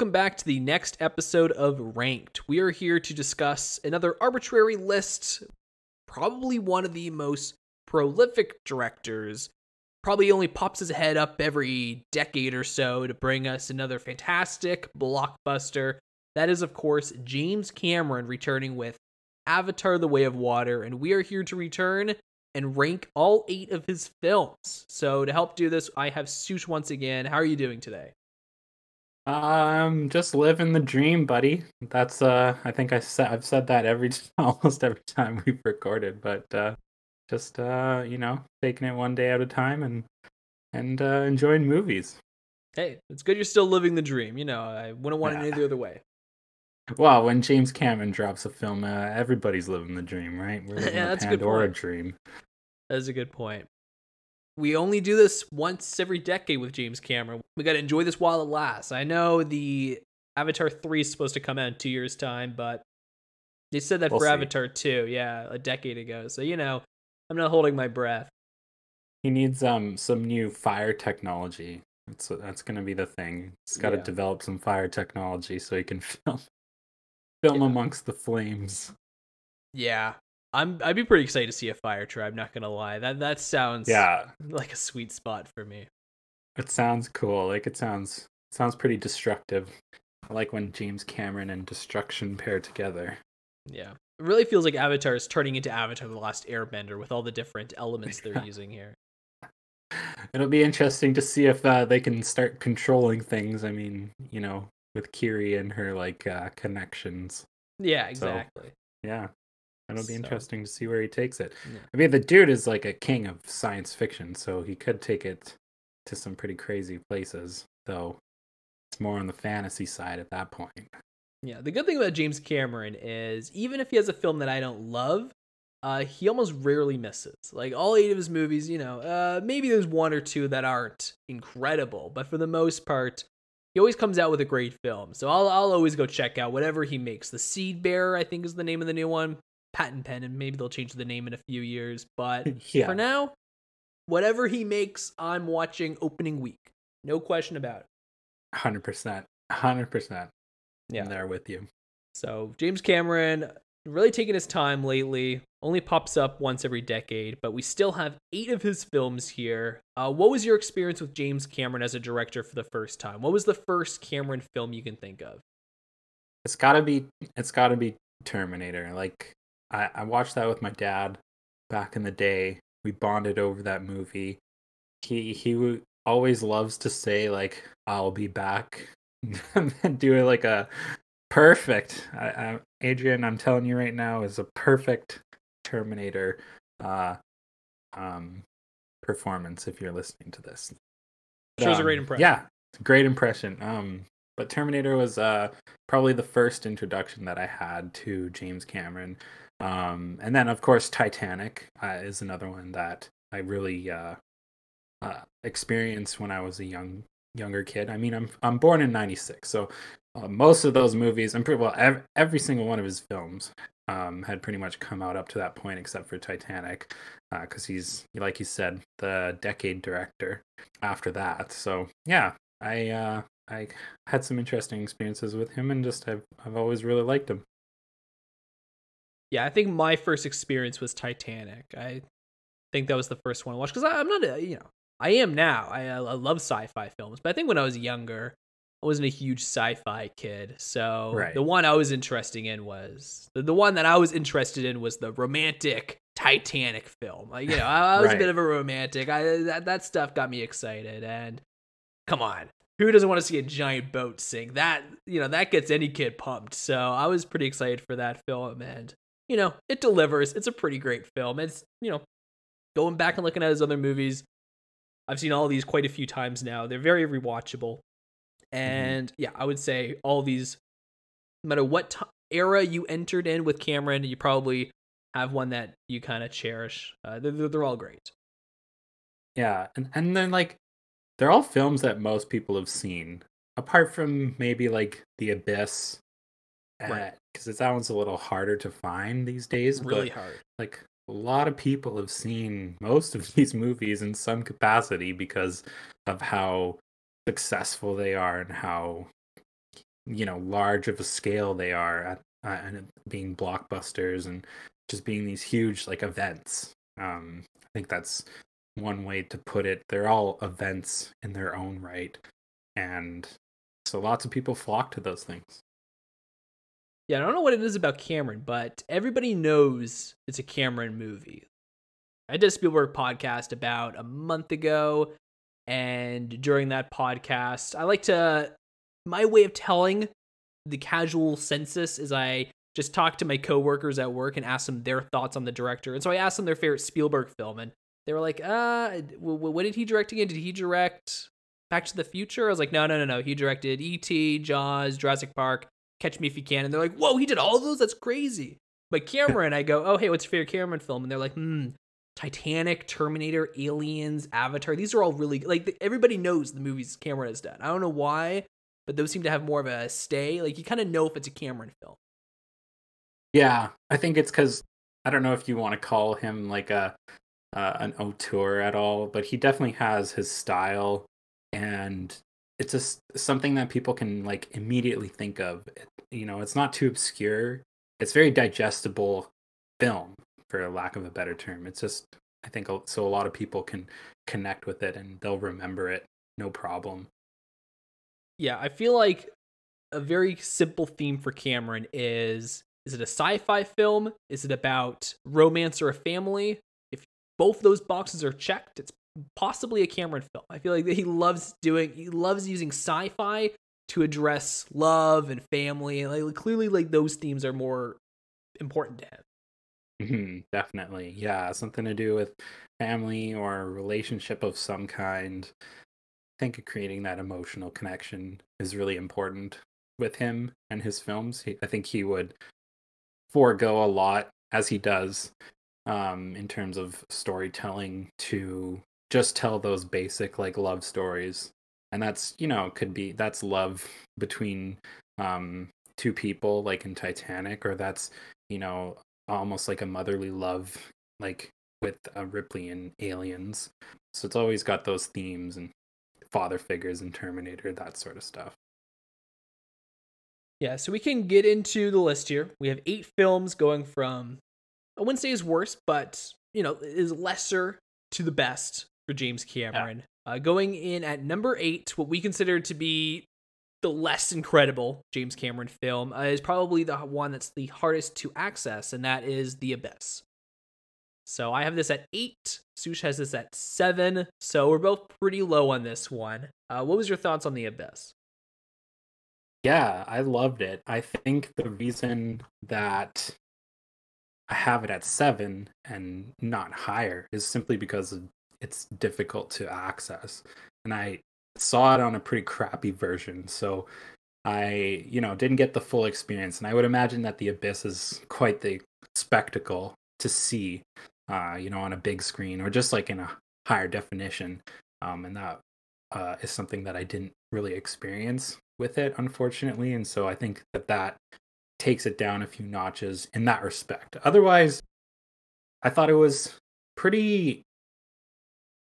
welcome back to the next episode of Ranked. We are here to discuss another arbitrary list, probably one of the most prolific directors. Probably only pops his head up every decade or so to bring us another fantastic blockbuster. That is, of course, James Cameron returning with Avatar The Way of Water, and we are here to return and rank all eight of his films. So, to help do this, I have Sush once again. How are you doing today? Um, just living the dream, buddy. That's uh, I think I said I've said that every almost every time we've recorded, but uh, just uh, you know, taking it one day at a time and and uh, enjoying movies. Hey, it's good you're still living the dream. You know, I wouldn't want yeah. it any other way. Well, when James Cameron drops a film, uh, everybody's living the dream, right? We're living yeah, the Pandora dream. That's a good point we only do this once every decade with James Cameron. We got to enjoy this while it lasts. I know the Avatar 3 is supposed to come out in two years' time, but they said that we'll for see. Avatar 2, yeah, a decade ago. So, you know, I'm not holding my breath. He needs um some new fire technology. That's that's going to be the thing. He's got to yeah. develop some fire technology so he can film film yeah. amongst the flames. Yeah, I'm I'd be pretty excited to see a fire tribe. Not gonna lie, that that sounds yeah like a sweet spot for me. It sounds cool. Like it sounds sounds pretty destructive. I like when James Cameron and destruction pair together. Yeah, it really feels like Avatar is turning into Avatar: The Last Airbender with all the different elements they're using here. It'll be interesting to see if uh, they can start controlling things. I mean, you know, with Kiri and her like uh, connections. Yeah, exactly. So, yeah, It'll be so. interesting to see where he takes it. Yeah. I mean, the dude is like a king of science fiction, so he could take it to some pretty crazy places, though it's more on the fantasy side at that point. Yeah, the good thing about James Cameron is even if he has a film that I don't love, uh, he almost rarely misses. Like all eight of his movies, you know, uh, maybe there's one or two that aren't incredible, but for the most part, he always comes out with a great film. So I'll I'll always go check out whatever he makes. The Seed Bearer, I think, is the name of the new one patent pen and maybe they'll change the name in a few years but yeah. for now whatever he makes i'm watching opening week. No question about it. 100% 100% yeah I'm there with you. So james cameron really taking his time lately only pops up once every decade but we still have eight of his films here. Uh, what was your experience with james cameron as a director for the first time? What was the first cameron film you can think of? It's gotta be it's gotta be terminator like I, I watched that with my dad back in the day. We bonded over that movie. He he always loves to say like I'll be back and do it like a perfect. I, I, Adrian, I'm telling you right now, is a perfect Terminator uh, um, performance. If you're listening to this, shows um, a great impression. Yeah, great impression. Um, but Terminator was uh, probably the first introduction that I had to James Cameron. Um, and then, of course, Titanic uh, is another one that I really uh, uh, experienced when I was a young younger kid. I mean, I'm I'm born in '96, so uh, most of those movies, and pretty well every, every single one of his films, um, had pretty much come out up to that point, except for Titanic, because uh, he's like you said, the decade director after that. So yeah, I uh, I had some interesting experiences with him, and just I've I've always really liked him yeah, I think my first experience was Titanic. I think that was the first one I watched because I'm not, a, you know, I am now. I, I love sci-fi films, but I think when I was younger, I wasn't a huge sci-fi kid. So right. the one I was interested in was the, the one that I was interested in was the romantic Titanic film. Like, you know, I, I was right. a bit of a romantic. I that that stuff got me excited. And come on, who doesn't want to see a giant boat sink? That you know that gets any kid pumped. So I was pretty excited for that film, and you know, it delivers. It's a pretty great film. It's, you know, going back and looking at his other movies, I've seen all these quite a few times now. They're very rewatchable. Mm-hmm. And mm-hmm. yeah, I would say all these, no matter what t- era you entered in with Cameron, you probably have one that you kind of cherish. Uh, they're, they're all great. Yeah. And, and then, like, they're all films that most people have seen, apart from maybe like The Abyss right because that one's a little harder to find these days really hard like a lot of people have seen most of these movies in some capacity because of how successful they are and how you know large of a scale they are at uh, and being blockbusters and just being these huge like events. Um, I think that's one way to put it. They're all events in their own right, and so lots of people flock to those things. Yeah, I don't know what it is about Cameron, but everybody knows it's a Cameron movie. I did a Spielberg podcast about a month ago, and during that podcast, I like to my way of telling the casual census is I just talk to my coworkers at work and ask them their thoughts on the director. And so I asked them their favorite Spielberg film, and they were like, "Uh, what did he direct again? Did he direct Back to the Future?" I was like, "No, no, no, no. He directed E.T., Jaws, Jurassic Park, Catch Me If You Can." And they're like, "Whoa, he did all those? That's crazy." But Cameron, I go, "Oh, hey, what's your favorite Cameron film?" And they're like, "Hmm." Titanic, Terminator, Aliens, Avatar. These are all really like everybody knows the movies Cameron has done. I don't know why, but those seem to have more of a stay. Like you kind of know if it's a Cameron film. Yeah, I think it's because I don't know if you want to call him like a uh, an auteur at all, but he definitely has his style, and it's just something that people can like immediately think of. It, you know, it's not too obscure. It's very digestible film, for lack of a better term. It's just I think so a lot of people can connect with it and they'll remember it no problem yeah, I feel like a very simple theme for Cameron is is it a sci-fi film? Is it about romance or a family? If both those boxes are checked, it's possibly a Cameron film. I feel like he loves doing he loves using sci-fi to address love and family. Like clearly like those themes are more important to him. Mm-hmm, definitely. Yeah, something to do with family or relationship of some kind I think creating that emotional connection is really important with him and his films. He, I think he would forego a lot as he does um, in terms of storytelling to just tell those basic like love stories. And that's, you know, could be that's love between um, two people like in Titanic or that's, you know, almost like a motherly love like with uh, Ripley and Aliens. So it's always got those themes and father figures in Terminator, that sort of stuff. Yeah, so we can get into the list here. We have eight films going from I wouldn't say is worse but you know, is lesser to the best for James Cameron. Yeah. Uh, going in at number eight, what we consider to be the less incredible James Cameron film uh, is probably the one that's the hardest to access, and that is The Abyss. So I have this at eight. Sush has this at seven. So we're both pretty low on this one. Uh, what was your thoughts on the Abyss? Yeah, I loved it. I think the reason that I have it at seven and not higher is simply because it's difficult to access. And I saw it on a pretty crappy version. So I, you know, didn't get the full experience. And I would imagine that the Abyss is quite the spectacle to see uh, you know, on a big screen or just like in a higher definition. Um, and that uh, is something that I didn't really experience with it, unfortunately. And so I think that that takes it down a few notches in that respect. Otherwise, I thought it was pretty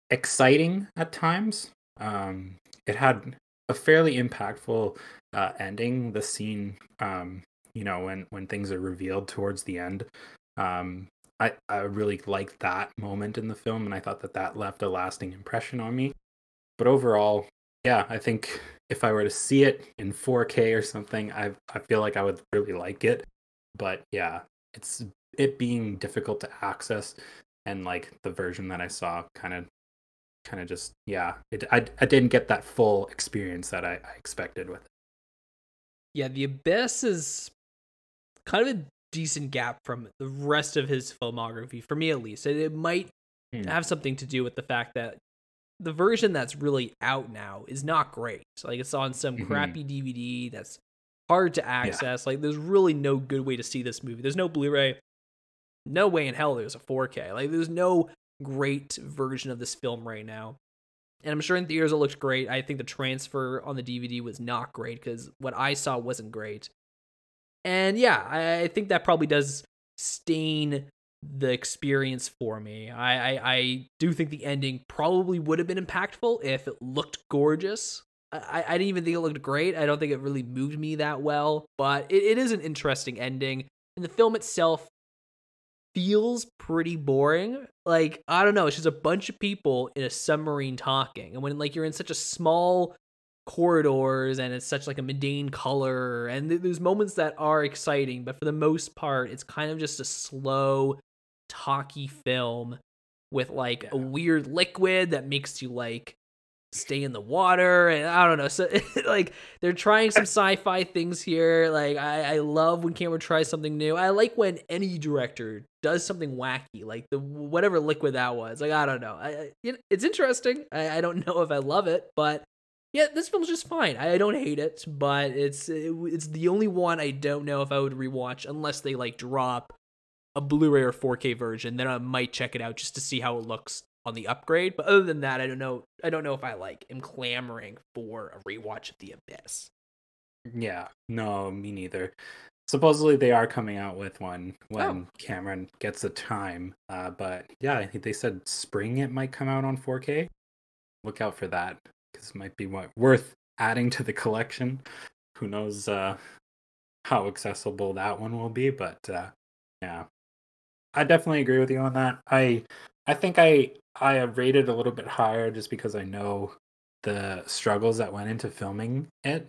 exciting at times. Um, it had a fairly impactful uh, ending. The scene, um, you know, when when things are revealed towards the end, um, I, I really liked that moment in the film, and I thought that that left a lasting impression on me. But overall, yeah, I think if I were to see it in 4K or something, I I feel like I would really like it. But yeah, it's it being difficult to access, and like the version that I saw, kind of, kind of just yeah, it I I didn't get that full experience that I, I expected with it. Yeah, the abyss is kind of a decent gap from the rest of his filmography, for me at least. It, it might hmm. have something to do with the fact that the version that's really out now is not great. Like it's on some mm-hmm. crappy DVD that's hard to access. Yeah. Like there's really no good way to see this movie. There's no Blu-ray. No way in hell there's a 4K. Like there's no great version of this film right now. And I'm sure in theaters it looked great. I think the transfer on the DVD was not great because what I saw wasn't great. And yeah, I, I think that probably does stain the experience for me. I, I, I do think the ending probably would have been impactful if it looked gorgeous. I, I didn't even think it looked great. I don't think it really moved me that well, but it, it is an interesting ending. And the film itself feels pretty boring. Like, I don't know, it's just a bunch of people in a submarine talking. And when like you're in such a small corridors and it's such like a mundane color and th- there's moments that are exciting, but for the most part it's kind of just a slow talky film with like Yeah. a weird liquid that makes you like stay in the water and I don't know. So like they're trying some sci-fi things here. Like I, I love when Cameron tries something new. I like when any director does something wacky, like the whatever liquid that was. Like I don't know. I, it's interesting. I, I don't know if I love it, but yeah, this film's just fine. I, I don't hate it, but it's it, it's the only one I don't know if I would rewatch unless they like drop a Blu-ray or 4K version. Then I might check it out just to see how it looks on the upgrade. But other than that, I don't know. I don't know if I like am clamoring for a rewatch of The Abyss. Yeah, no, me neither. Supposedly they are coming out with one when Oh. Cameron gets the time. Uh, but yeah, I think they said spring it might come out on 4K. Look out for that because it might be what, worth adding to the collection. Who knows uh, how accessible that one will be? But uh, yeah, I definitely agree with you on that. I I think I I rated a little bit higher just because I know the struggles that went into filming it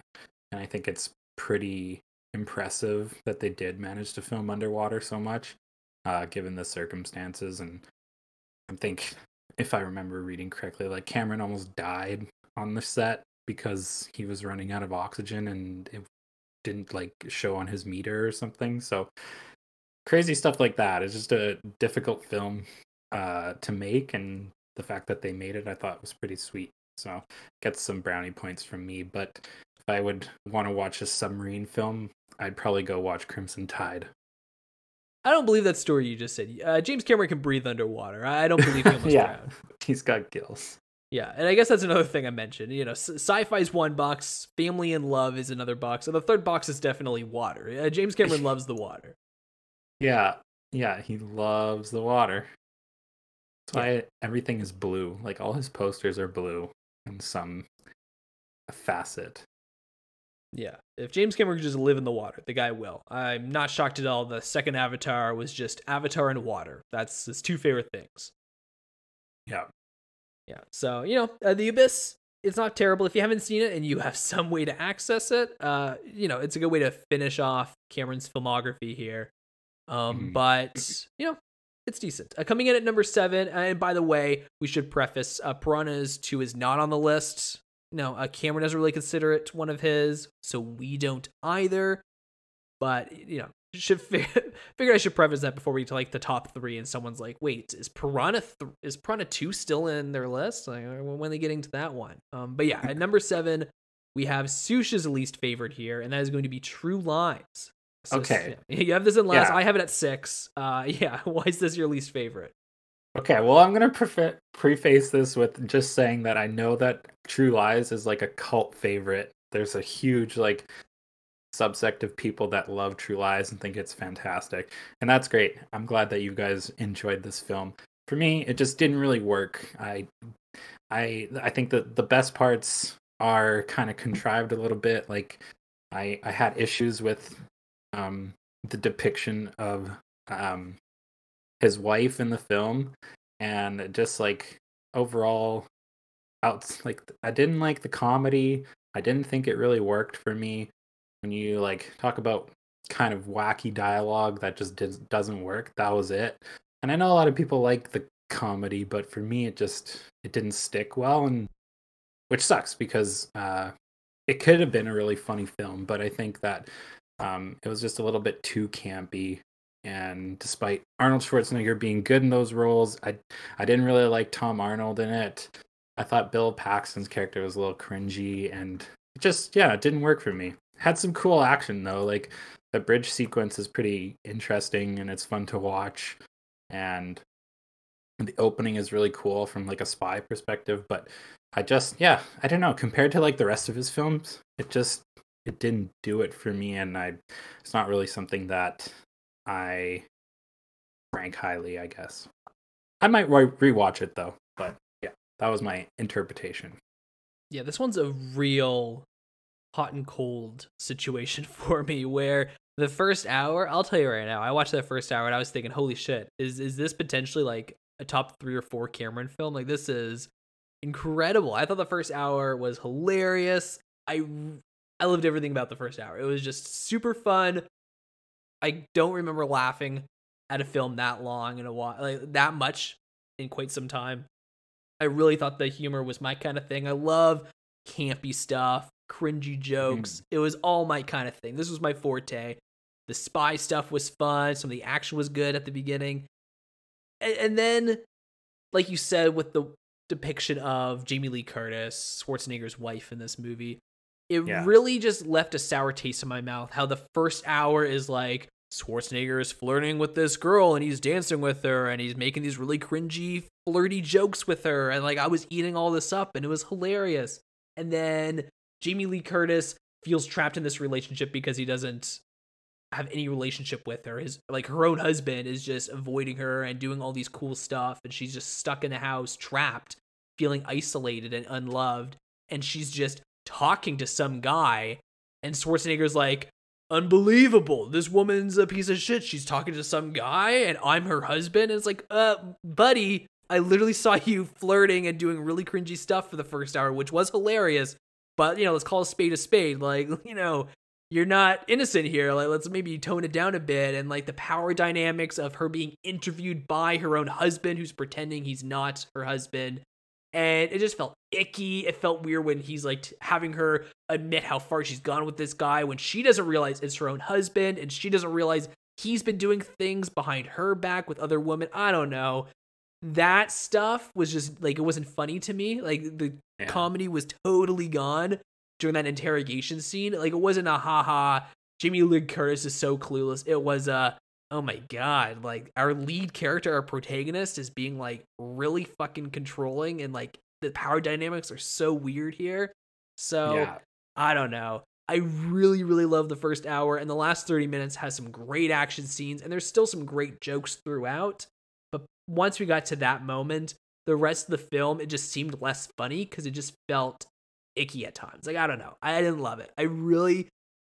and I think it's pretty impressive that they did manage to film underwater so much, uh, given the circumstances. And I think, if I remember reading correctly, like Cameron almost died on the set because he was running out of oxygen and it didn't like show on his meter or something. So crazy stuff like that. It's just a difficult film uh, to make, and the fact that they made it, I thought was pretty sweet. So gets some brownie points from me. But if I would want to watch a submarine film, I'd probably go watch Crimson Tide. I don't believe that story you just said. Uh, James Cameron can breathe underwater. I don't believe he almost Yeah. drowned. He's got gills. Yeah, and I guess that's another thing I mentioned. You know, sci-fi is one box, family and love is another box, and the third box is definitely water. Uh, James Cameron loves the water. Yeah, yeah, he loves the water. That's why everything is blue. Like all his posters are blue in some facet. Yeah, if James Cameron could just live in the water, the guy will. I'm not shocked at all. The second Avatar was just Avatar and water. That's his two favorite things. Yeah. Yeah. So, you know, uh, The Abyss, it's not terrible. If you haven't seen it and you have some way to access it, uh, you know, it's a good way to finish off Cameron's filmography here. Um, Mhm. but, you know, it's decent. Uh, coming in at number seven, and by the way, we should preface uh, Piranhas 2 is not on the list. No, uh, Cameron doesn't really consider it one of his, so we don't either. But, you know, should fi- figure I should preface that before we get to like the top three, and someone's like, "Wait, is Piranha th- is Piranha two still in their list? Like, uh, when are they getting to that one?" Um, but yeah, at number seven, we have Susha's least favorite here, and that is going to be True Lies. So, Okay. yeah, you have this in last. Yeah. I have it at six. Uh, yeah, why is this your least favorite? Okay, well, I'm gonna prefa- preface this with just saying that I know that True Lies is like a cult favorite. There's a huge like subsect of people that love True Lies and think it's fantastic, and that's great. I'm glad that you guys enjoyed this film. For me, it just didn't really work. I, I, I think that the best parts are kind of contrived a little bit. Like, I, I had issues with, um, the depiction of, um, his wife in the film and just like overall out like i didn't like the comedy i didn't think it really worked for me. When you like talk about kind of wacky dialogue that just did, doesn't work that was it. And i know a lot of people like the comedy but for me it just it didn't stick well and which sucks because uh it could have been a really funny film but i think that um it was just a little bit too campy and despite Arnold Schwarzenegger being good in those roles, I I didn't really like Tom Arnold in it. I thought Bill Paxton's character was a little cringy and just yeah, it didn't work for me. Had some cool action though, like the bridge sequence is pretty interesting and it's fun to watch and the opening is really cool from like a spy perspective, but I just yeah, I don't know, compared to like the rest of his films, it just it didn't do it for me and I it's not really something that I rank highly, I guess. I might re- rewatch it though, but yeah, that was my interpretation. Yeah, this one's a real hot and cold situation for me where the first hour, I'll tell you right now, I watched that first hour and I was thinking, holy shit, is is this potentially like a top three or four Cameron film? Like this is incredible. I thought the first hour was hilarious. I I loved everything about the first hour. It was just super fun. I don't remember laughing at a film that long in a while, like that much in quite some time. I really thought the humor was my kind of thing. I love campy stuff, cringy jokes. Mm. It was all my kind of thing. This was my forte. The spy stuff was fun. Some of the action was good at the beginning. And, and then, like you said, with the depiction of Jamie Lee Curtis, Schwarzenegger's wife in this movie, it yeah. really just left a sour taste in my mouth. How the first hour is like Schwarzenegger is flirting with this girl and he's dancing with her and he's making these really cringy, flirty jokes with her. And like I was eating all this up and it was hilarious. And then Jamie Lee Curtis feels trapped in this relationship because he doesn't have any relationship with her. His like her own husband is just avoiding her and doing all these cool stuff and she's just stuck in the house trapped, feeling isolated and unloved and she's just talking to some guy and Schwarzenegger's like unbelievable. This woman's a piece of shit. She's talking to some guy and I'm her husband. And it's like, uh, buddy, I literally saw you flirting and doing really cringy stuff for the first hour, which was hilarious. But, you know, let's call a spade a spade. Like, you know, you're not innocent here. Like, let's maybe tone it down a bit. And, like, the power dynamics of her being interviewed by her own husband, who's pretending he's not her husband, and it just felt icky. It felt weird when he's like having her admit how far she's gone with this guy when she doesn't realize it's her own husband and she doesn't realize he's been doing things behind her back with other women. I don't know. That stuff was just like it wasn't funny to me. Like the yeah. comedy was totally gone during that interrogation scene. Like it wasn't a haha. Jamie Lee Curtis is so clueless. It was a oh my god, like our lead character, our protagonist is being like really fucking controlling and like the power dynamics are so weird here. So yeah. I don't know. I really, really love the first hour, and the last 30 minutes has some great action scenes, and there's still some great jokes throughout. But once we got to that moment, the rest of the film, it just seemed less funny because it just felt icky at times. Like, I don't know. I didn't love it. I really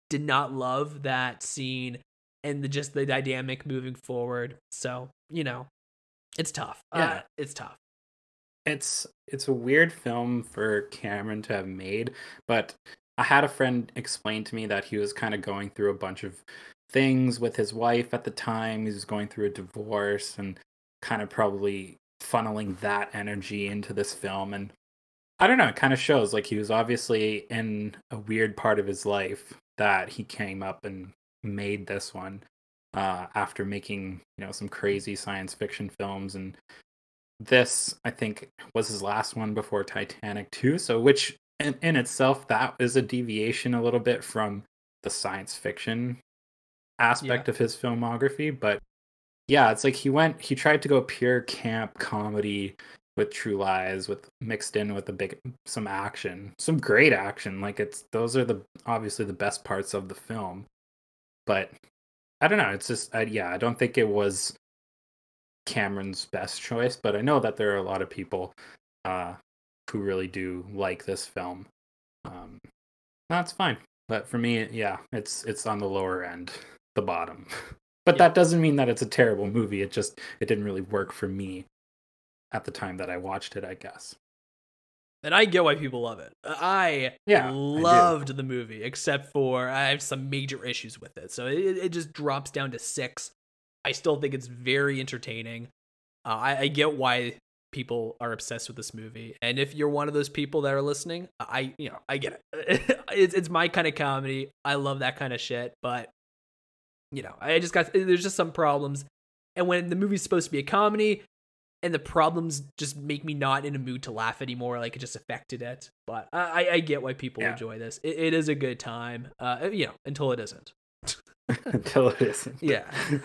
did not love that scene and the, just the dynamic moving forward. So you know, it's tough. Yeah, uh, it's tough. It's it's a weird film for Cameron to have made, but I had a friend explain to me that he was kind of going through a bunch of things with his wife at the time. He was going through a divorce and kind of probably funneling that energy into this film and I don't know, it kind of shows like he was obviously in a weird part of his life that he came up and made this one uh, after making you know some crazy science fiction films and this i think was his last one before titanic too so which in, in itself that is a deviation a little bit from the science fiction aspect yeah. of his filmography but yeah it's like he went he tried to go pure camp comedy with true lies with mixed in with a big some action some great action like it's those are the obviously the best parts of the film but I don't know. It's just, I, yeah, I don't think it was Cameron's best choice, but I know that there are a lot of people uh, who really do like this film. Um, that's fine, but for me, yeah, it's it's on the lower end, the bottom. but yeah. that doesn't mean that it's a terrible movie. It just it didn't really work for me at the time that I watched it. I guess and I get why people love it. I yeah, loved I the movie, except for I have some major issues with it. So it, it just drops down to six. I still think it's very entertaining. Uh, I, I get why people are obsessed with this movie, and if you're one of those people that are listening, I you know I get it. it's it's my kind of comedy. I love that kind of shit, but you know I just got there's just some problems. And when the movie's supposed to be a comedy, and the problems just make me not in a mood to laugh anymore. Like it just affected it. But I, I get why people yeah. enjoy this. It, it is a good time. Uh, you know, until it isn't. until it isn't. Yeah.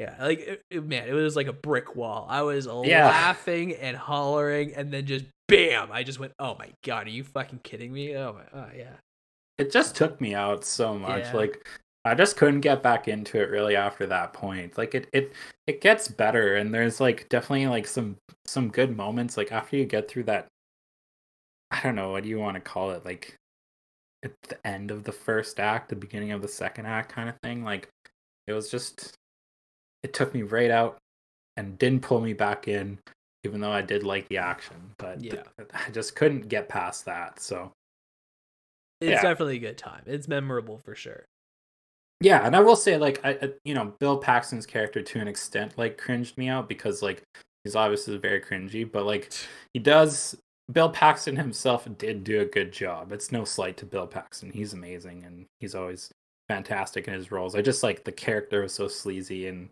yeah. Like it, it, man, it was like a brick wall. I was yeah. laughing and hollering, and then just bam! I just went, "Oh my god, are you fucking kidding me?" Oh my, oh yeah. It just took me out so much. Yeah. Like I just couldn't get back into it really after that point. Like it it it gets better and there's like definitely like some some good moments like after you get through that I don't know what do you want to call it like at the end of the first act, the beginning of the second act kind of thing. Like it was just it took me right out and didn't pull me back in even though I did like the action, but Yeah. I just couldn't get past that. So It's Yeah. definitely a good time. It's memorable for sure. Yeah, and I will say, like, I, I- you know, Bill Paxton's character to an extent, like, cringed me out because, like, he's obviously very cringy, but like, he does. Bill Paxton himself did do a good job. It's no slight to Bill Paxton; he's amazing, and he's always fantastic in his roles. I just like the character was so sleazy, and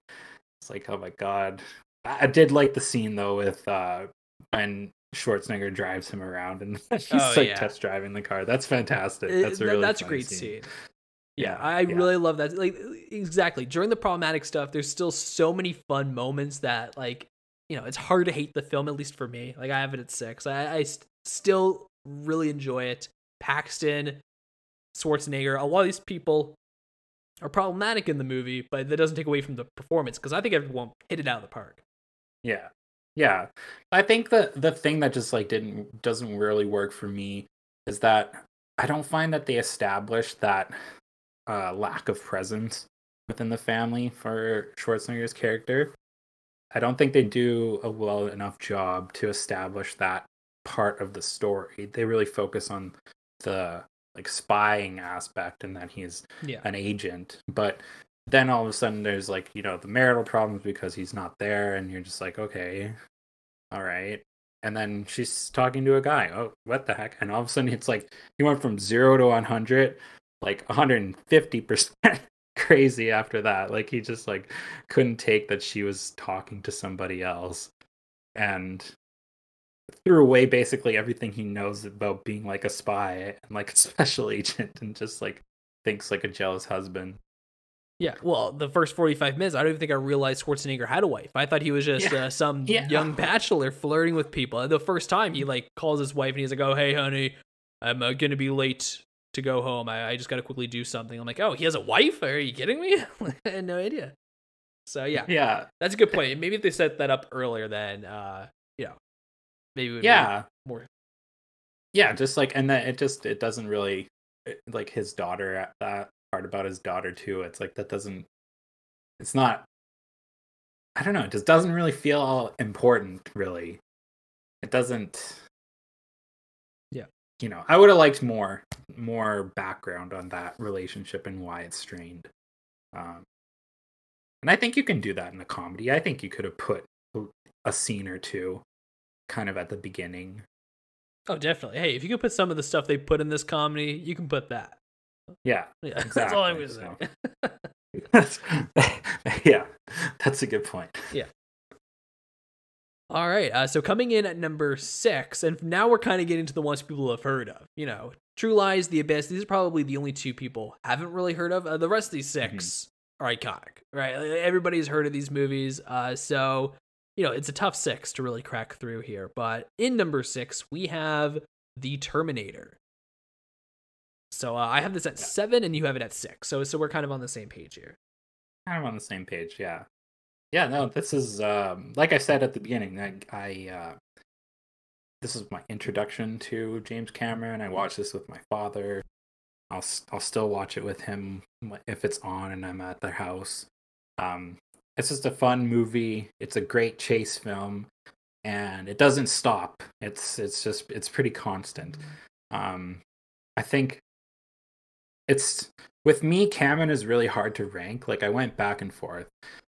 it's like, oh my god. I, I did like the scene though with uh when Schwarzenegger drives him around and he's Oh, like yeah. test driving the car. That's fantastic. That's a really that's a great scene. Yeah, Yeah, I yeah. really love that. Like exactly during the problematic stuff, there's still so many fun moments that like you know it's hard to hate the film. At least for me, like I have it at six. I, I st- still really enjoy it. Paxton, Schwarzenegger, a lot of these people are problematic in the movie, but that doesn't take away from the performance because I think everyone hit it out of the park. Yeah. Yeah. I think the the thing that just like didn't doesn't really work for me is that I don't find that they established that uh lack of presence within the family for Schwarzenegger's character. I don't think they do a well enough job to establish that part of the story. They really focus on the like spying aspect and that he's Yeah, an agent. But then all of a sudden there's like you know the marital problems because he's not there and you're just like okay all right. And then she's talking to a guy. Oh what the heck? And all of a sudden it's like he went from 0 to 100 like 150% crazy after that. Like he just like couldn't take that she was talking to somebody else. And threw away basically everything he knows about being like a spy and like a special agent and just like thinks like a jealous husband. yeah. Well, the first forty-five minutes, I don't even think I realized Schwarzenegger had a wife. I thought he was just Yeah. uh, some Yeah. young bachelor flirting with people. The first time he like calls his wife and he's like, "Oh, hey, honey, I'm uh, gonna be late to go home. I, I just gotta quickly do something." I'm like, "Oh, he has a wife? Are you kidding me?" I had no idea. So yeah, Yeah. that's a good point. Maybe if they set that up earlier, then uh, maybe it would be Yeah. more. Yeah, just like and then it just it doesn't really it- like his daughter at that part about his daughter too. It's like that doesn't it's not I don't know, it just doesn't really feel all important really. It doesn't Yeah. You know, I would have liked more more background on that relationship and why it's strained. Um and I think you can do that in a comedy. I think you could have put a scene or two kind of at the beginning Oh, definitely. Hey, if you can put some of the stuff they put in this comedy, you can put that. Yeah, Yeah, that's all I'm gonna say. That's, yeah, that's a good point. Yeah. All right. Uh, so coming in at number six, and now we're kind of getting to the ones people have heard of. You know, True Lies, The Abyss. These are probably the only two people haven't really heard of. Uh, the rest of these 6 are iconic, right? Everybody's heard of these movies. Uh, so you know, it's a tough six to really crack through here. But in number six, we have The Terminator. So uh, I have this at seven, and you have it at six. So so we're kind of on the same page here. I'm on the same page. Yeah, yeah. No, this is um, like I said at the beginning. I, I uh, this is my introduction to James Cameron. I watched this with my father. I'll I'll still watch it with him if it's on and I'm at their house. Um, it's just a fun movie. It's a great chase film, and it doesn't stop. It's it's just it's pretty constant. Um, I think it's with me. Cameron is really hard to rank. Like I went back and forth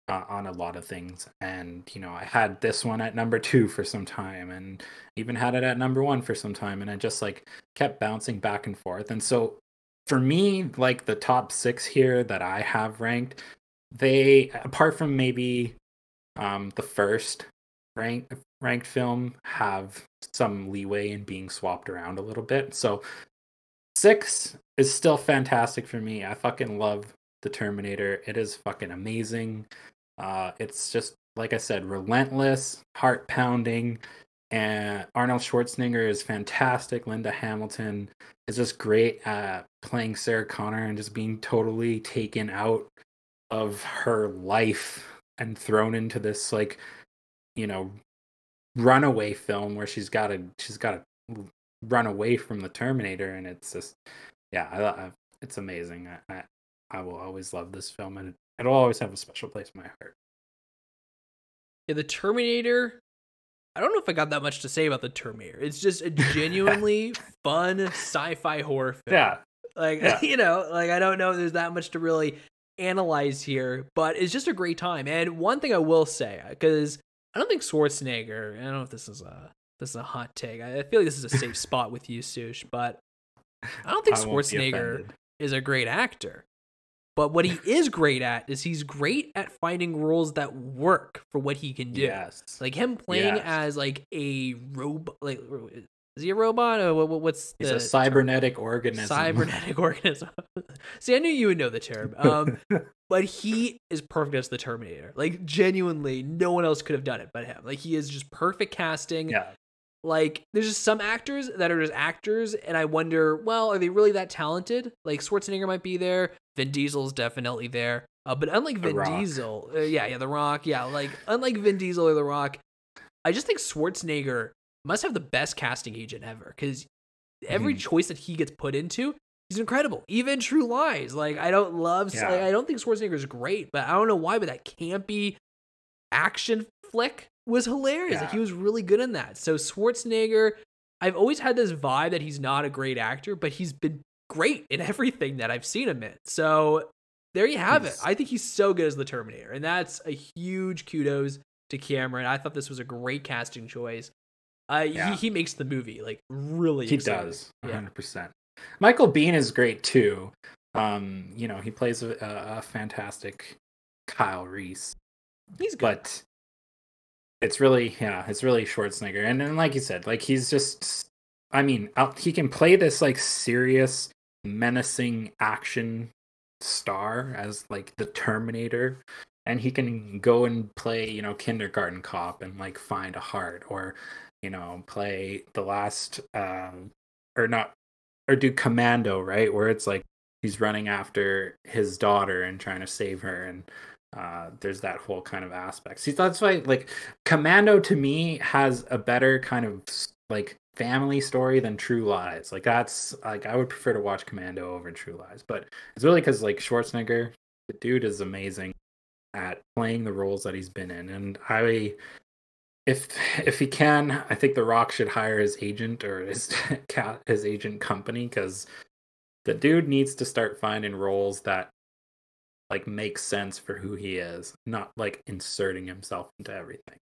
uh, on a lot of things, and you know I had this one at number two for some time, and even had it at number one for some time, and I just like kept bouncing back and forth. And so for me, like the top six here that I have ranked, they apart from maybe um the first rank ranked film have some leeway in being swapped around a little bit. So six is still fantastic for me. I fucking love the Terminator. It is fucking amazing. Uh it's just like I said, relentless, heart pounding, and Arnold Schwarzenegger is fantastic. Linda Hamilton is just great at playing Sarah Connor and just being totally taken out of her life and thrown into this like you know runaway film where she's got to she's got to run away from the Terminator, and it's just yeah, I, I it's amazing. I, I I will always love this film, and it'll always have a special place in my heart. Yeah, the Terminator. I don't know if I got that much to say about the Terminator. It's just a genuinely fun sci-fi horror film. Yeah, like yeah. you know, like I don't know. If there's that much to really analyze here, but it's just a great time. And one thing I will say, because I don't think Schwarzenegger. I don't know if this is a this is a hot take. I feel like this is a safe spot with you, Sush, but I don't think I Schwarzenegger is a great actor. But what he is great at is he's great at finding roles that work for what he can do. Yes. Like him playing yes. as like a robot, like is he a robot? Or what, what's He's a cybernetic term? organism. Cybernetic organism. See, I knew you would know the term. Um, but he is perfect as the Terminator. Like genuinely, no one else could have done it but him. Like he is just perfect casting. Yeah. Like there's just some actors that are just actors, and I wonder, well, are they really that talented? Like Schwarzenegger might be there. Vin Diesel's definitely there. Uh, but unlike Vin Diesel, uh, yeah, yeah, The Rock, yeah, like unlike Vin Diesel or The Rock, I just think Schwarzenegger must have the best casting agent ever because every mm. choice that he gets put into, he's incredible. Even True Lies, like I don't love, yeah. like, I don't think Schwarzenegger is great, but I don't know why, but that campy action flick was hilarious. Yeah. Like he was really good in that. So Schwarzenegger, I've always had this vibe that he's not a great actor, but he's been great in everything that I've seen him in. So there you have it. I think he's so good as the Terminator, and that's a huge kudos to Cameron. I thought this was a great casting choice. Uh, yeah. he, he makes the movie like really. He exciting. does, one hundred percent. Michael Biehn is great too. Um, you know, he plays a, a fantastic Kyle Reese. He's good. But it's really, yeah, it's really Schwarzenegger, and then like you said, like he's just. I mean, he can play this like serious, menacing action star as like the Terminator, and he can go and play, you know, kindergarten cop and like find a heart, or you know, play the last um or not or do commando, right? Where it's like he's running after his daughter and trying to save her and uh there's that whole kind of aspect. See that's why like commando to me has a better kind of like family story than True Lies. Like that's like I would prefer to watch Commando over True Lies, but it's really because like Schwarzenegger, the dude is amazing at playing the roles that he's been in, and I if if he can, I think The Rock should hire his agent or his cat his agent company because the dude needs to start finding roles that like make sense for who he is, not like inserting himself into everything.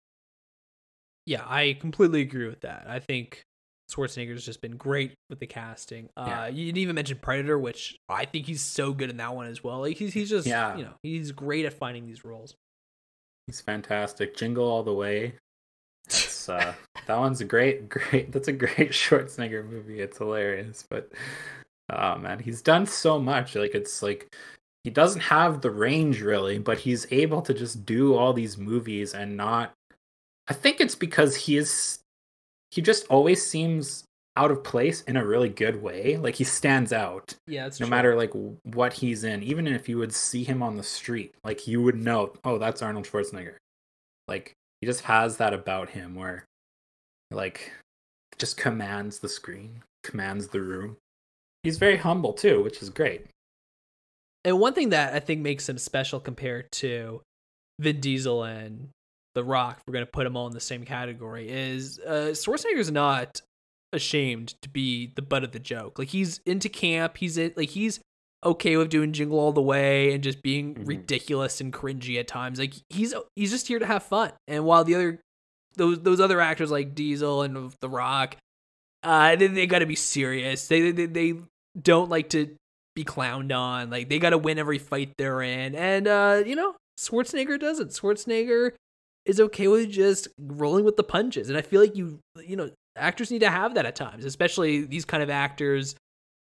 Yeah, I completely agree with that. I think Schwarzenegger's just been great with the casting. Uh, yeah. You didn't even mention Predator, which I think he's so good in that one as well. Like he's he's just yeah. you know he's great at finding these roles. He's fantastic. Jingle all the way. That's uh, that one's a great, great. That's a great Schwarzenegger movie. It's hilarious, but oh man, he's done so much. Like it's like he doesn't have the range really, but he's able to just do all these movies and not. I think it's because he is. He just always seems out of place in a really good way. Like he stands out. Yeah, no true. matter like what he's in. Even if you would see him on the street, like you would know, oh, that's Arnold Schwarzenegger. Like he just has that about him where like just commands the screen, commands the room. He's very humble too, which is great. And one thing that I think makes him special compared to Vin Diesel and The Rock, we're going to put them all in the same category, is uh, Schwarzenegger's not ashamed to be the butt of the joke. Like he's into camp, he's like he's okay with doing jingle all the way and just being mm-hmm. ridiculous and cringy at times. Like he's he's just here to have fun. And while the other those those other actors like Diesel and The Rock, uh, they, they got to be serious. They, they they don't like to be clowned on. Like they got to win every fight they're in. And uh, you know, Schwarzenegger doesn't. Schwarzenegger is okay with just rolling with the punches. And I feel like you you know actors need to have that at times, especially these kind of actors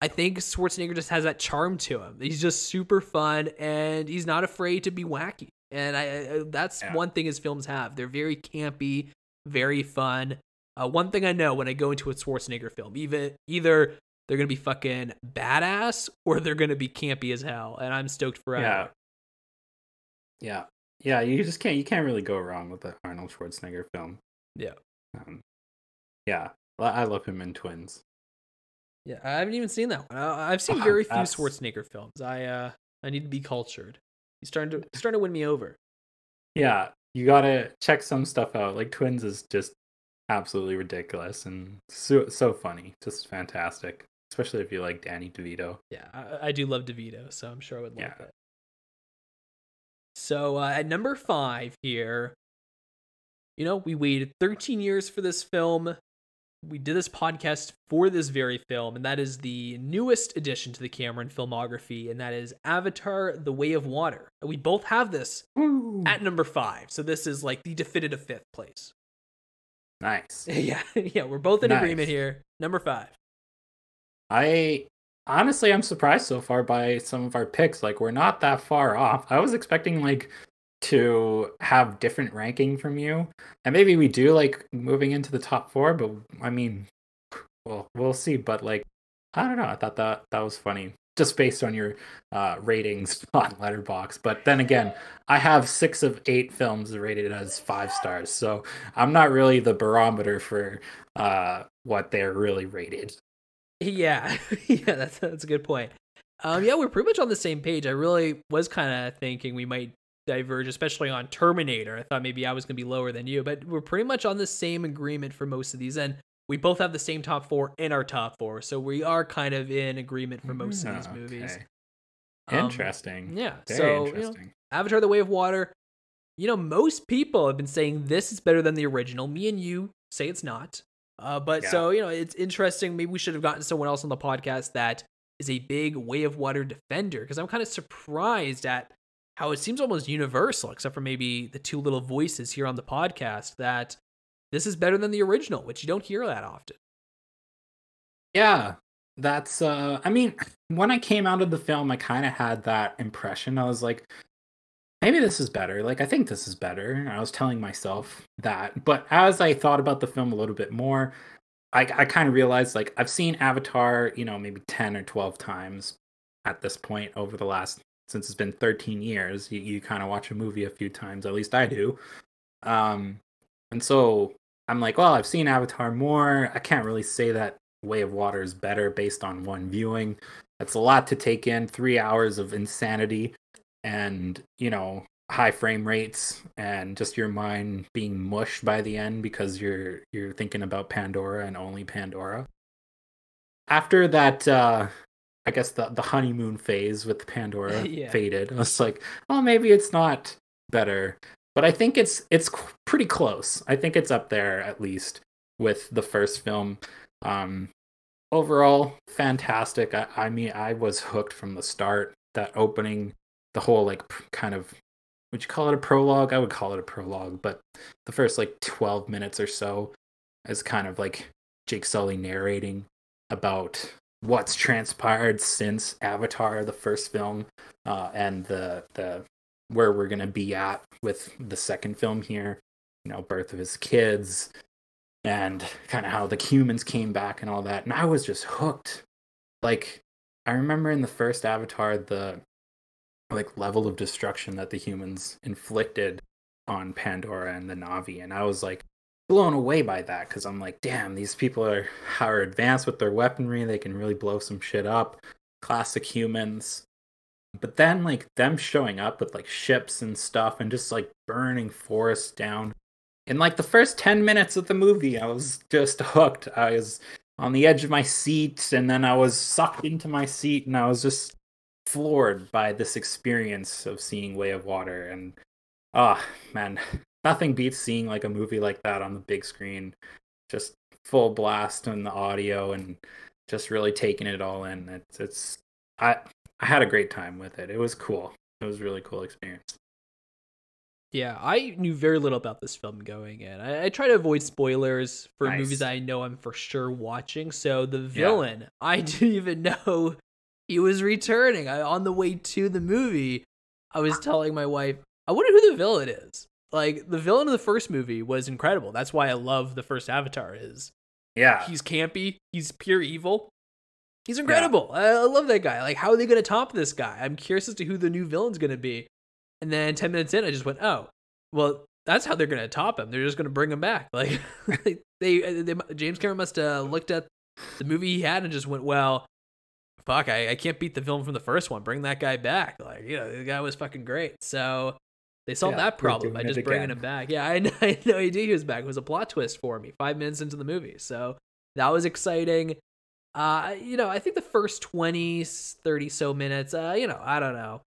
I think Schwarzenegger just has that charm to him. He's just super fun and he's not afraid to be wacky. And I, I that's yeah. one thing his films have. They're very campy, very fun. Uh, one thing I know when I go into a Schwarzenegger film, even either they're gonna be fucking badass or they're gonna be campy as hell, and I'm stoked for yeah. Yeah, yeah. You just can't you can't really go wrong with the Arnold Schwarzenegger film. Yeah. Um, yeah, I love him in Twins. Yeah, I haven't even seen that one. I, I've seen very few Schwarzenegger films. I uh, I need to be cultured. He's starting to he's starting to win me over. Yeah, you gotta check some stuff out. Like Twins is just absolutely ridiculous and so so funny, just fantastic. Especially if you like Danny DeVito. Yeah, I, I do love DeVito, so I'm sure I would love Yeah. it. So uh, at number five here, you know, we waited 13 years for this film. We did this podcast for this very film, and that is the newest addition to the Cameron filmography, and that is Avatar: The Way of Water. We both have this at number five, so this is like the definitive fifth place. Nice. yeah, yeah, we're both in Nice. agreement here. Number five. I honestly I'm surprised so far by some of our picks. Like we're not that far off. I was expecting like to have different ranking from you. And maybe we do like moving into the top 4, but I mean well, we'll see, but like I don't know. I thought that that was funny just based on your uh ratings on Letterboxd. But then again, I have 6 of 8 films rated as 5 stars. So I'm not really the barometer for uh what they're really rated. Yeah, yeah, that's that's a good point. Um, yeah, we're pretty much on the same page. I really was kind of thinking we might diverge, especially on Terminator. I thought maybe I was going to be lower than you, but we're pretty much on the same agreement for most of these, and we both have the same top four in our top four, so we are kind of in agreement for most of these movies. okay. Um, Interesting. Yeah, Very so you know. Avatar: The Way of Water. You know, most people have been saying this is better than the original. Me and you say it's not. Uh, but Yeah. so you know, it's interesting. Maybe we should have gotten someone else on the podcast that is a big Way of Water defender because I'm kind of surprised at how it seems almost universal, except for maybe the two little voices here on the podcast that this is better than the original, which you don't hear that often. Yeah, that's. uh I mean, when I came out of the film, I kind of had that impression. I was like, maybe this is better. Like, I think this is better. I was telling myself that. But as I thought about the film a little bit more, I, I kind of realized like I've seen Avatar, you know, maybe ten or twelve times at this point over the last since it's been 13 years. You, you kind of watch a movie a few times, at least I do. Um, and so I'm like, well, I've seen Avatar more. I can't really say that Way of Water is better based on one viewing. That's a lot to take in. Three hours of insanity and, you know, high frame rates and just your mind being mushed by the end because you're you're thinking about Pandora and only Pandora. After that uh I guess the the honeymoon phase with Pandora Yeah. faded. I was like, oh, maybe it's not better, but I think it's it's pretty close. I think it's up there at least with the first film. Um, overall, fantastic. I, I mean, I was hooked from the start. That opening, the whole like kind of would you call it a prologue? I would call it a prologue, but the first like twelve minutes or so is kind of like Jake Sully narrating about what's transpired since Avatar, the first film, uh, and the the where we're gonna be at with the second film here. You know, birth of his kids, and kind of how the humans came back and all that. And I was just hooked. Like I remember in the first Avatar, the like level of destruction that the humans inflicted on Pandora and the Navi, and I was like blown away by that because I'm like, damn, these people are are advanced with their weaponry. They can really blow some shit up. Classic humans. But then like them showing up with like ships and stuff and just like burning forests down. In like the first 10 minutes of the movie, I was just hooked. I was on the edge of my seat and then I was sucked into my seat and I was just floored by this experience of seeing Way of Water and oh man, nothing beats seeing like a movie like that on the big screen. Just full blast on the audio and just really taking it all in. It's it's I I had a great time with it. It was cool. It was a really cool experience. Yeah, I knew very little about this film going in. I, I try to avoid spoilers for Nice. movies I know I'm for sure watching. So the villain, I didn't even know he was returning. I, on the way to the movie, I was telling my wife, I wonder who the villain is. Like the villain of the first movie was incredible. That's why I love the first Avatar. Is Yeah. he's campy, he's pure evil. He's incredible. I, I love that guy. Like, how are they going to top this guy? I'm curious as to who the new villain's going to be. And then 10 minutes in, I just went, oh, well, that's how they're gonna top him. They're just gonna bring him back. Like they, they, James Cameron must have looked at the movie he had and just went, well, fuck, I, I can't beat the film from the first one. Bring that guy back. Like you know, the guy was fucking great. So they solved Yeah, that problem by just bringing again. him back. Yeah, I, I had no idea he was back. It was a plot twist for me five minutes into the movie. So that was exciting. Uh, you know, I think the first 20, 30 so minutes, uh, you know, I don't know.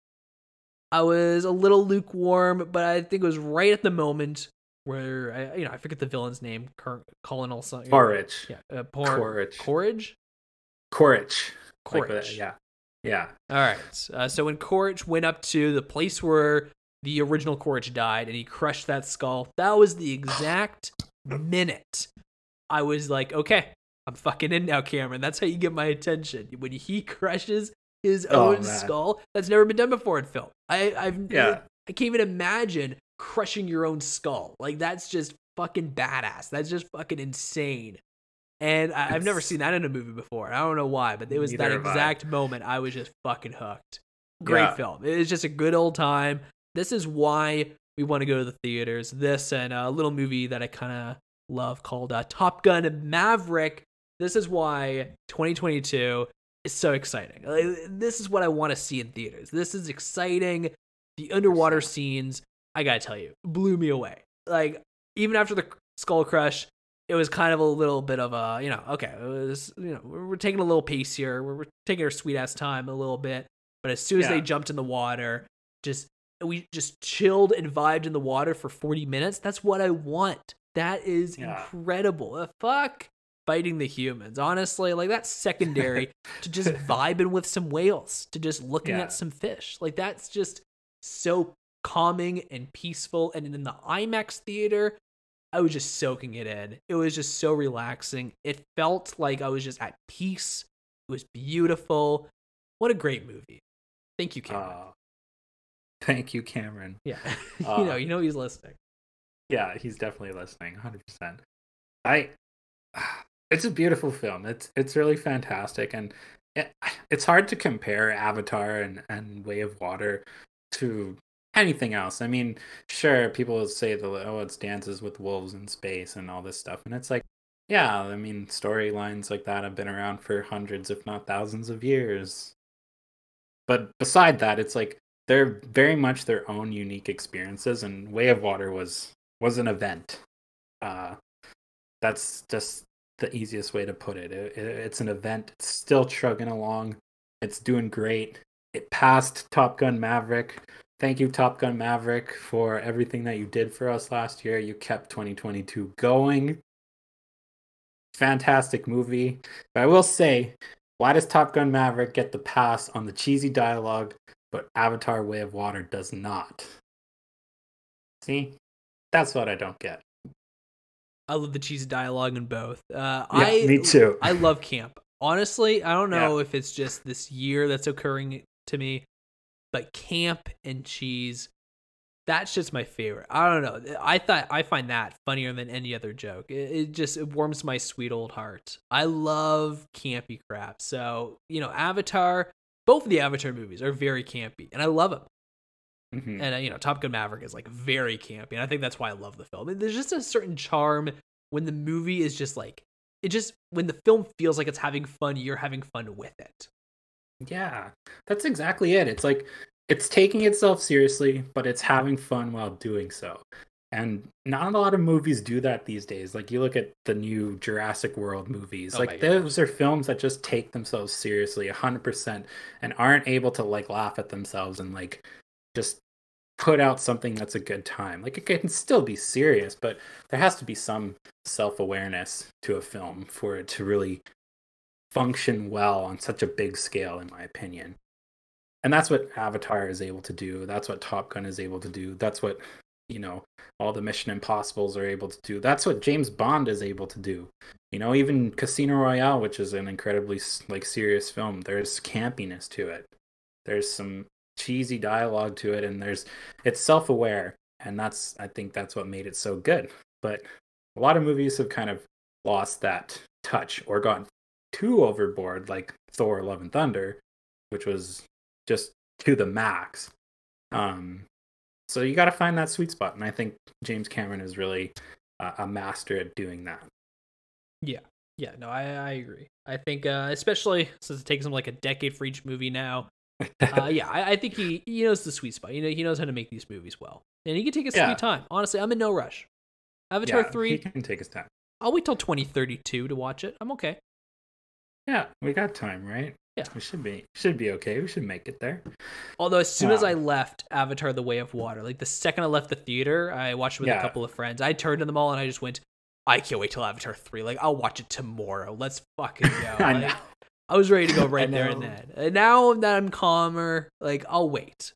I was a little lukewarm, but I think it was right at the moment where I, you know, I forget the villain's name, Cur- Colonel something. Quaritch. Yeah, uh, Por- Quaritch. Quaritch. Quaritch. Like yeah. Yeah. All right. Uh, so when Quaritch went up to the place where the original Quaritch died and he crushed that skull, that was the exact minute I was like, okay, I'm fucking in now, Cameron. That's how you get my attention. When he crushes his Oh, own man. skull, that's never been done before in film. I, I've Yeah. I can't even imagine crushing your own skull. Like that's just fucking badass. That's just fucking insane. And I, I've never seen that in a movie before. I don't know why, but it was that have I. exact moment I was just fucking hooked. Great Yeah. film. It was just a good old time. This is why we want to go to the theaters. This and a little movie that I kind of love called uh, Top Gun Maverick. This is why 2022 is so exciting. Like, this is what I want to see in theaters. This is exciting. The underwater scenes, I gotta tell you, blew me away. Like even after the skull crush, it was kind of a little bit of a you know okay, it was you know we're, taking a little pace here. We're, we're taking our sweet ass time a little bit. But as soon as they jumped in the water, just we just chilled and vibed in the water for 40 minutes. That's what I want. That is Yeah. incredible. Fuck fighting the humans. Honestly, like that's secondary to just vibing with some whales, to just looking Yeah. at some fish. Like that's just so calming and peaceful. And in the IMAX theater, I was just soaking it in. It was just so relaxing. It felt like I was just at peace. It was beautiful. What a great movie. Thank you, Cameron. Uh, thank you, Cameron. yeah. uh, you know, you know he's listening. Yeah, he's definitely listening, hundred percent. I, it's a beautiful film. It's it's really fantastic, and it, it's hard to compare Avatar and and Way of Water to anything else. I mean, sure, people will say the oh, it's dances with wolves in space and all this stuff, and it's like, yeah, I mean, storylines like that have been around for hundreds, if not thousands, of years. But beside that, it's like they're very much their own unique experiences, and Way of Water was was an event. Uh, that's just the easiest way to put it. It- it- It's an event. It's still chugging along. It's doing great. It passed Top Gun Maverick. Thank you, Top Gun Maverick, for everything that you did for us last year. You kept 2022 going. Fantastic movie. But I will say, why does Top Gun Maverick get the pass on the cheesy dialogue, but Avatar Way of Water does not? See? That's what I don't get. I love the cheesy dialogue in both. Uh, Yeah, I me too. I love camp. Honestly, I don't know if it's just this year that's occurring to me, but camp and cheese, that's just my favorite. I don't know. I thought I find that funnier than any other joke. It, it just it warms my sweet old heart. I love campy crap. So you know, Avatar. Both of the Avatar movies are very campy, and I love them. Mhm. And uh, you know, Top Gun Maverick is like very campy, and I think that's why I love the film. There's just a certain charm when the movie is just like it just when the film feels like it's having fun, you're having fun with it. Yeah, that's exactly it. It's like it's taking itself seriously, but it's having fun while doing so. And not a lot of movies do that these days. Like you look at the new Jurassic World movies, Oh like those are films that just take themselves seriously 100% and aren't able to like laugh at themselves and like just put out something that's a good time. Like it can still be serious, but there has to be some self-awareness to a film for it to really function well on such a big scale in my opinion and that's what avatar is able to do that's what top gun is able to do that's what you know all the mission impossibles are able to do. That's what james bond is able to do. You know even casino royale which is an incredibly like serious film there's campiness to it. There's some cheesy dialogue to it and there's it's self-aware and that's i think that's what made it so good. But a lot of movies have kind of lost that touch or gone too overboard like thor love and thunder which was just to the max. Um so you got to find that sweet spot, and I think James Cameron is really uh, a master at doing that. Yeah, yeah, no, I I agree. I think uh, especially since it takes him like a decade for each movie now. uh, yeah, I, I, think he he knows the sweet spot. You know, he knows how to make these movies well, and he can take his yeah. sweet time. Honestly, I'm in no rush. Avatar yeah, three, he can take his time. I'll wait till 2032 to watch it. I'm okay. Yeah, we got time, right? Yeah, we should be should be okay. We should make it there. Although as soon wow. as I left Avatar: The Way of Water, like the second I left the theater, I watched it with yeah. a couple of friends. I turned to them all and I just went, I can't wait till Avatar three. Like I'll watch it tomorrow. Let's fucking go. I like, know. I was ready to go right there and then. And now that I'm calmer, like I'll wait.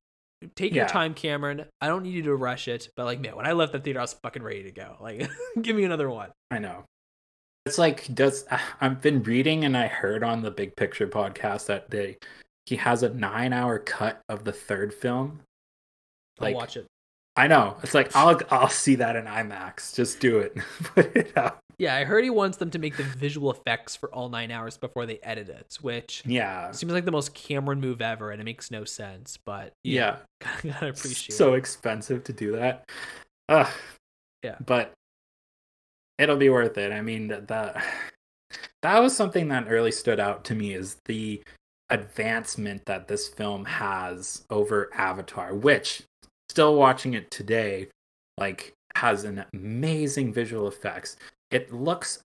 Take yeah. your time, Cameron. I don't need you to rush it, but like man, when I left the theater, I was fucking ready to go. Like, give me another one. I know. It's like does I've been reading and I heard on the Big Picture podcast that they he has a nine hour cut of the third film. Like, I'll watch it. I know. It's like I'll I'll see that in IMAX. Just do it. Put it up. Yeah, I heard he wants them to make the visual effects for all nine hours before they edit it, which yeah seems like the most Cameron move ever, and it makes no sense. But yeah, know, gotta appreciate. So it. expensive to do that. Ugh. Yeah, but it'll be worth it. I mean that that was something that really stood out to me is the advancement that this film has over Avatar, which still watching it today, like has an amazing visual effects. It looks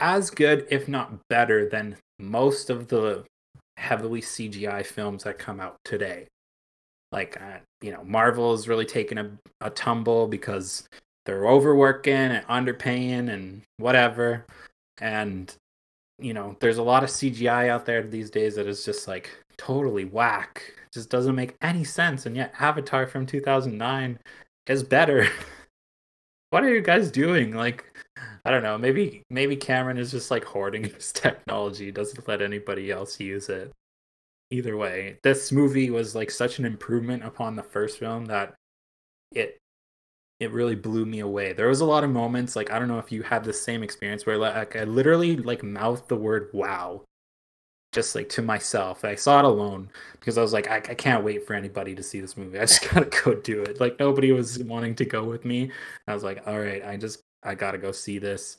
as good, if not better, than most of the heavily CGI films that come out today. Like, uh, you know, Marvel is really taken a, a tumble because they're overworking and underpaying and whatever. And, you know, there's a lot of CGI out there these days that is just like totally whack. It just doesn't make any sense. And yet, Avatar from 2009 is better. what are you guys doing? Like, I don't know. Maybe maybe Cameron is just like hoarding his technology, doesn't let anybody else use it. Either way, this movie was like such an improvement upon the first film that it it really blew me away. There was a lot of moments like I don't know if you had the same experience where like I literally like mouthed the word wow just like to myself. I saw it alone because I was like, I, I, can't wait for anybody to see this movie. I just gotta go do it. Like nobody was wanting to go with me. I was like, all right, I just I gotta go see this.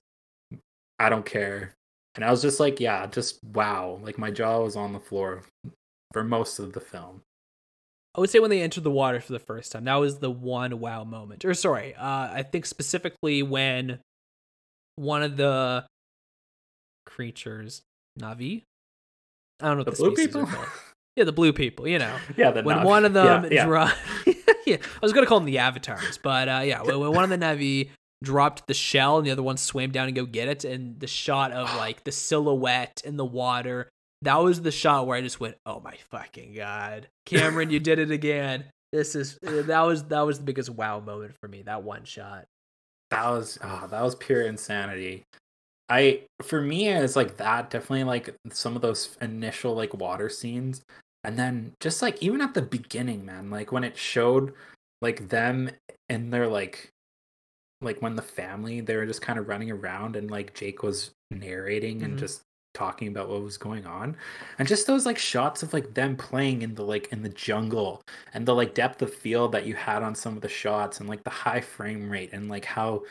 I don't care. And I was just like, yeah, just wow. Like my jaw was on the floor for most of the film. I would say when they entered the water for the first time, that was the one wow moment. Or sorry, uh, I think specifically when one of the creatures, Navi, I don't know what the, the blue people. Yeah, the blue people. You know. Yeah, the when Navi. one of them yeah, yeah. Dro- yeah, I was gonna call them the avatars, but uh, yeah, when, when one of the Navi dropped the shell and the other one swam down and go get it, and the shot of like the silhouette in the water. That was the shot where I just went, "Oh my fucking god, Cameron, you did it again!" This is that was that was the biggest wow moment for me. That one shot. That was oh, that was pure insanity. I for me it's like that definitely like some of those initial like water scenes and then just like even at the beginning man like when it showed like them and their like like when the family they were just kind of running around and like Jake was narrating and mm-hmm. just talking about what was going on. And just those like shots of like them playing in the like in the jungle and the like depth of field that you had on some of the shots and like the high frame rate and like how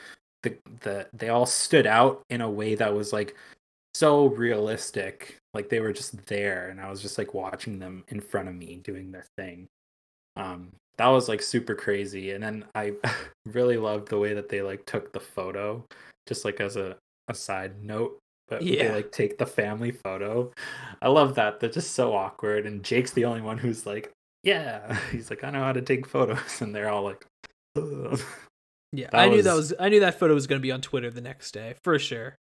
the the they all stood out in a way that was like so realistic. Like they were just there and i was just like watching them in front of me doing their thing. Um that was like super crazy. And then i really loved the way that they like took the photo. Just like as a, a side note but yeah. they like take the family photo i love that they're just so awkward and jake's the only one who's like yeah he's like i know how to take photos and they're all like Ugh. Yeah, that I knew that was I knew that photo was going to be on Twitter the next day for sure.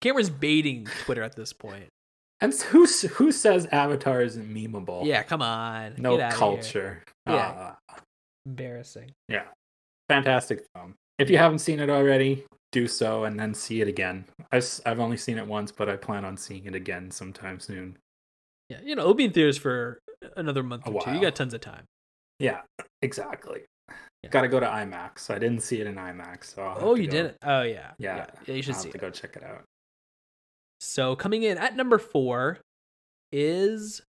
Cameron's baiting Twitter at this point. And who who says Avatar isn't memeable? Yeah, come on. No culture. Yeah. Uh, Embarrassing. Yeah. Fantastic film. If you haven't seen it already, do so and then see it again. I've, I've only seen it once, but I plan on seeing it again sometime soon. Yeah, you know, it'll be in theaters for another month or two. You got tons of time. Yeah, exactly. Yeah. Got to go to IMAX. I didn't see it in IMAX. So oh, you didn't? Oh, yeah. Yeah. Yeah, yeah you should I'll see have it. to go check it out. So coming in at number four is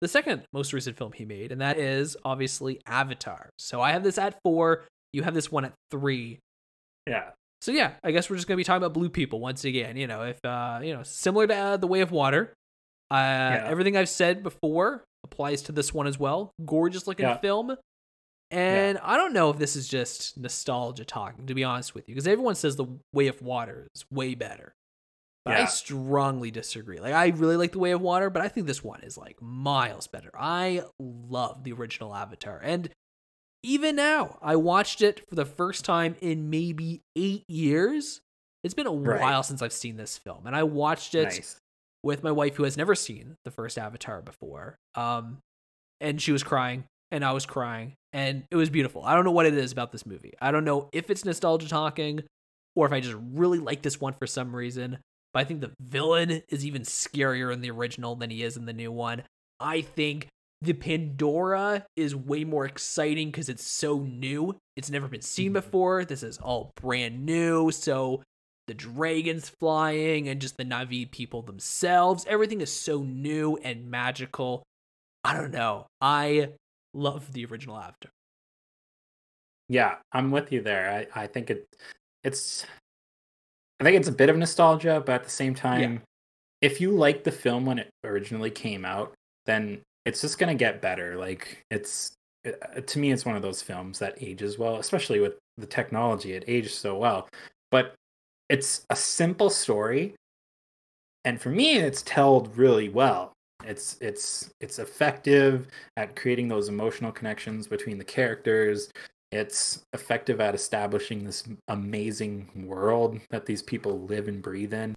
the second most recent film he made, and that is obviously Avatar. So I have this at four. You have this one at three. Yeah. So yeah, I guess we're just gonna be talking about blue people once again. You know, if uh, you know, similar to uh, the Way of Water. Uh, Yeah. everything I've said before applies to this one as well. Gorgeous looking Yeah. film. And I don't know if this is just nostalgia talking, to be honest with you, because everyone says the Way of Water is way better. But I strongly disagree. Like I really like the Way of Water, but I think this one is like miles better. I love the original Avatar. And even now, I watched it for the first time in maybe 8 years. It's been a Right. while since I've seen this film, and I watched it Nice. with my wife who has never seen the first Avatar before. Um, and she was crying, and I was crying, and it was beautiful. I don't know what it is about this movie. I don't know if it's nostalgia talking, or if I just really like this one for some reason. But I think the villain is even scarier in the original than he is in the new one. I think the Pandora is way more exciting because it's so new. It's never been seen Mhm. before. This is all brand new. So the dragons flying and just the Navi people themselves. Everything is so new and magical. I don't know. I love the original Avatar. Yeah, I'm with you there. I, I think it it's I think it's a bit of nostalgia, but at the same time, if you like the film when it originally came out, then it's just gonna get better. Like it's uh, to me, it's one of those films that ages well, especially with the technology. It ages so well, but it's a simple story, and for me, it's told really well. It's it's it's effective at creating those emotional connections between the characters. It's effective at establishing this amazing world that these people live and breathe in.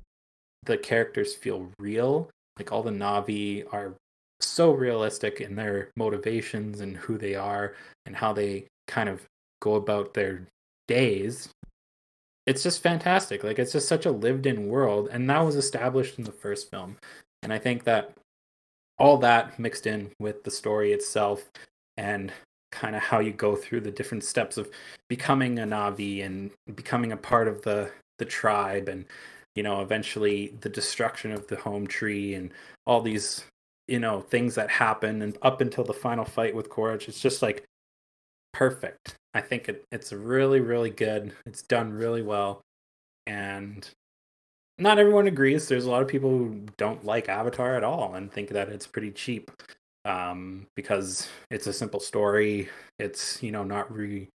The characters feel real. Like all the Navi are so realistic in their motivations and who they are and how they kind of go about their days. It's just fantastic. Like it's just such a lived in world and that was established in the first film. And I think that all that mixed in with the story itself and kind of how you go through the different steps of becoming a Navi and becoming a part of the the tribe and you know eventually the destruction of the home tree and all these you know things that happen and up until the final fight with Quaritch it's just like perfect. I think it, it's really really good. It's done really well. And not everyone agrees. There's a lot of people who don't like Avatar at all and think that it's pretty cheap um, because it's a simple story. It's you know not re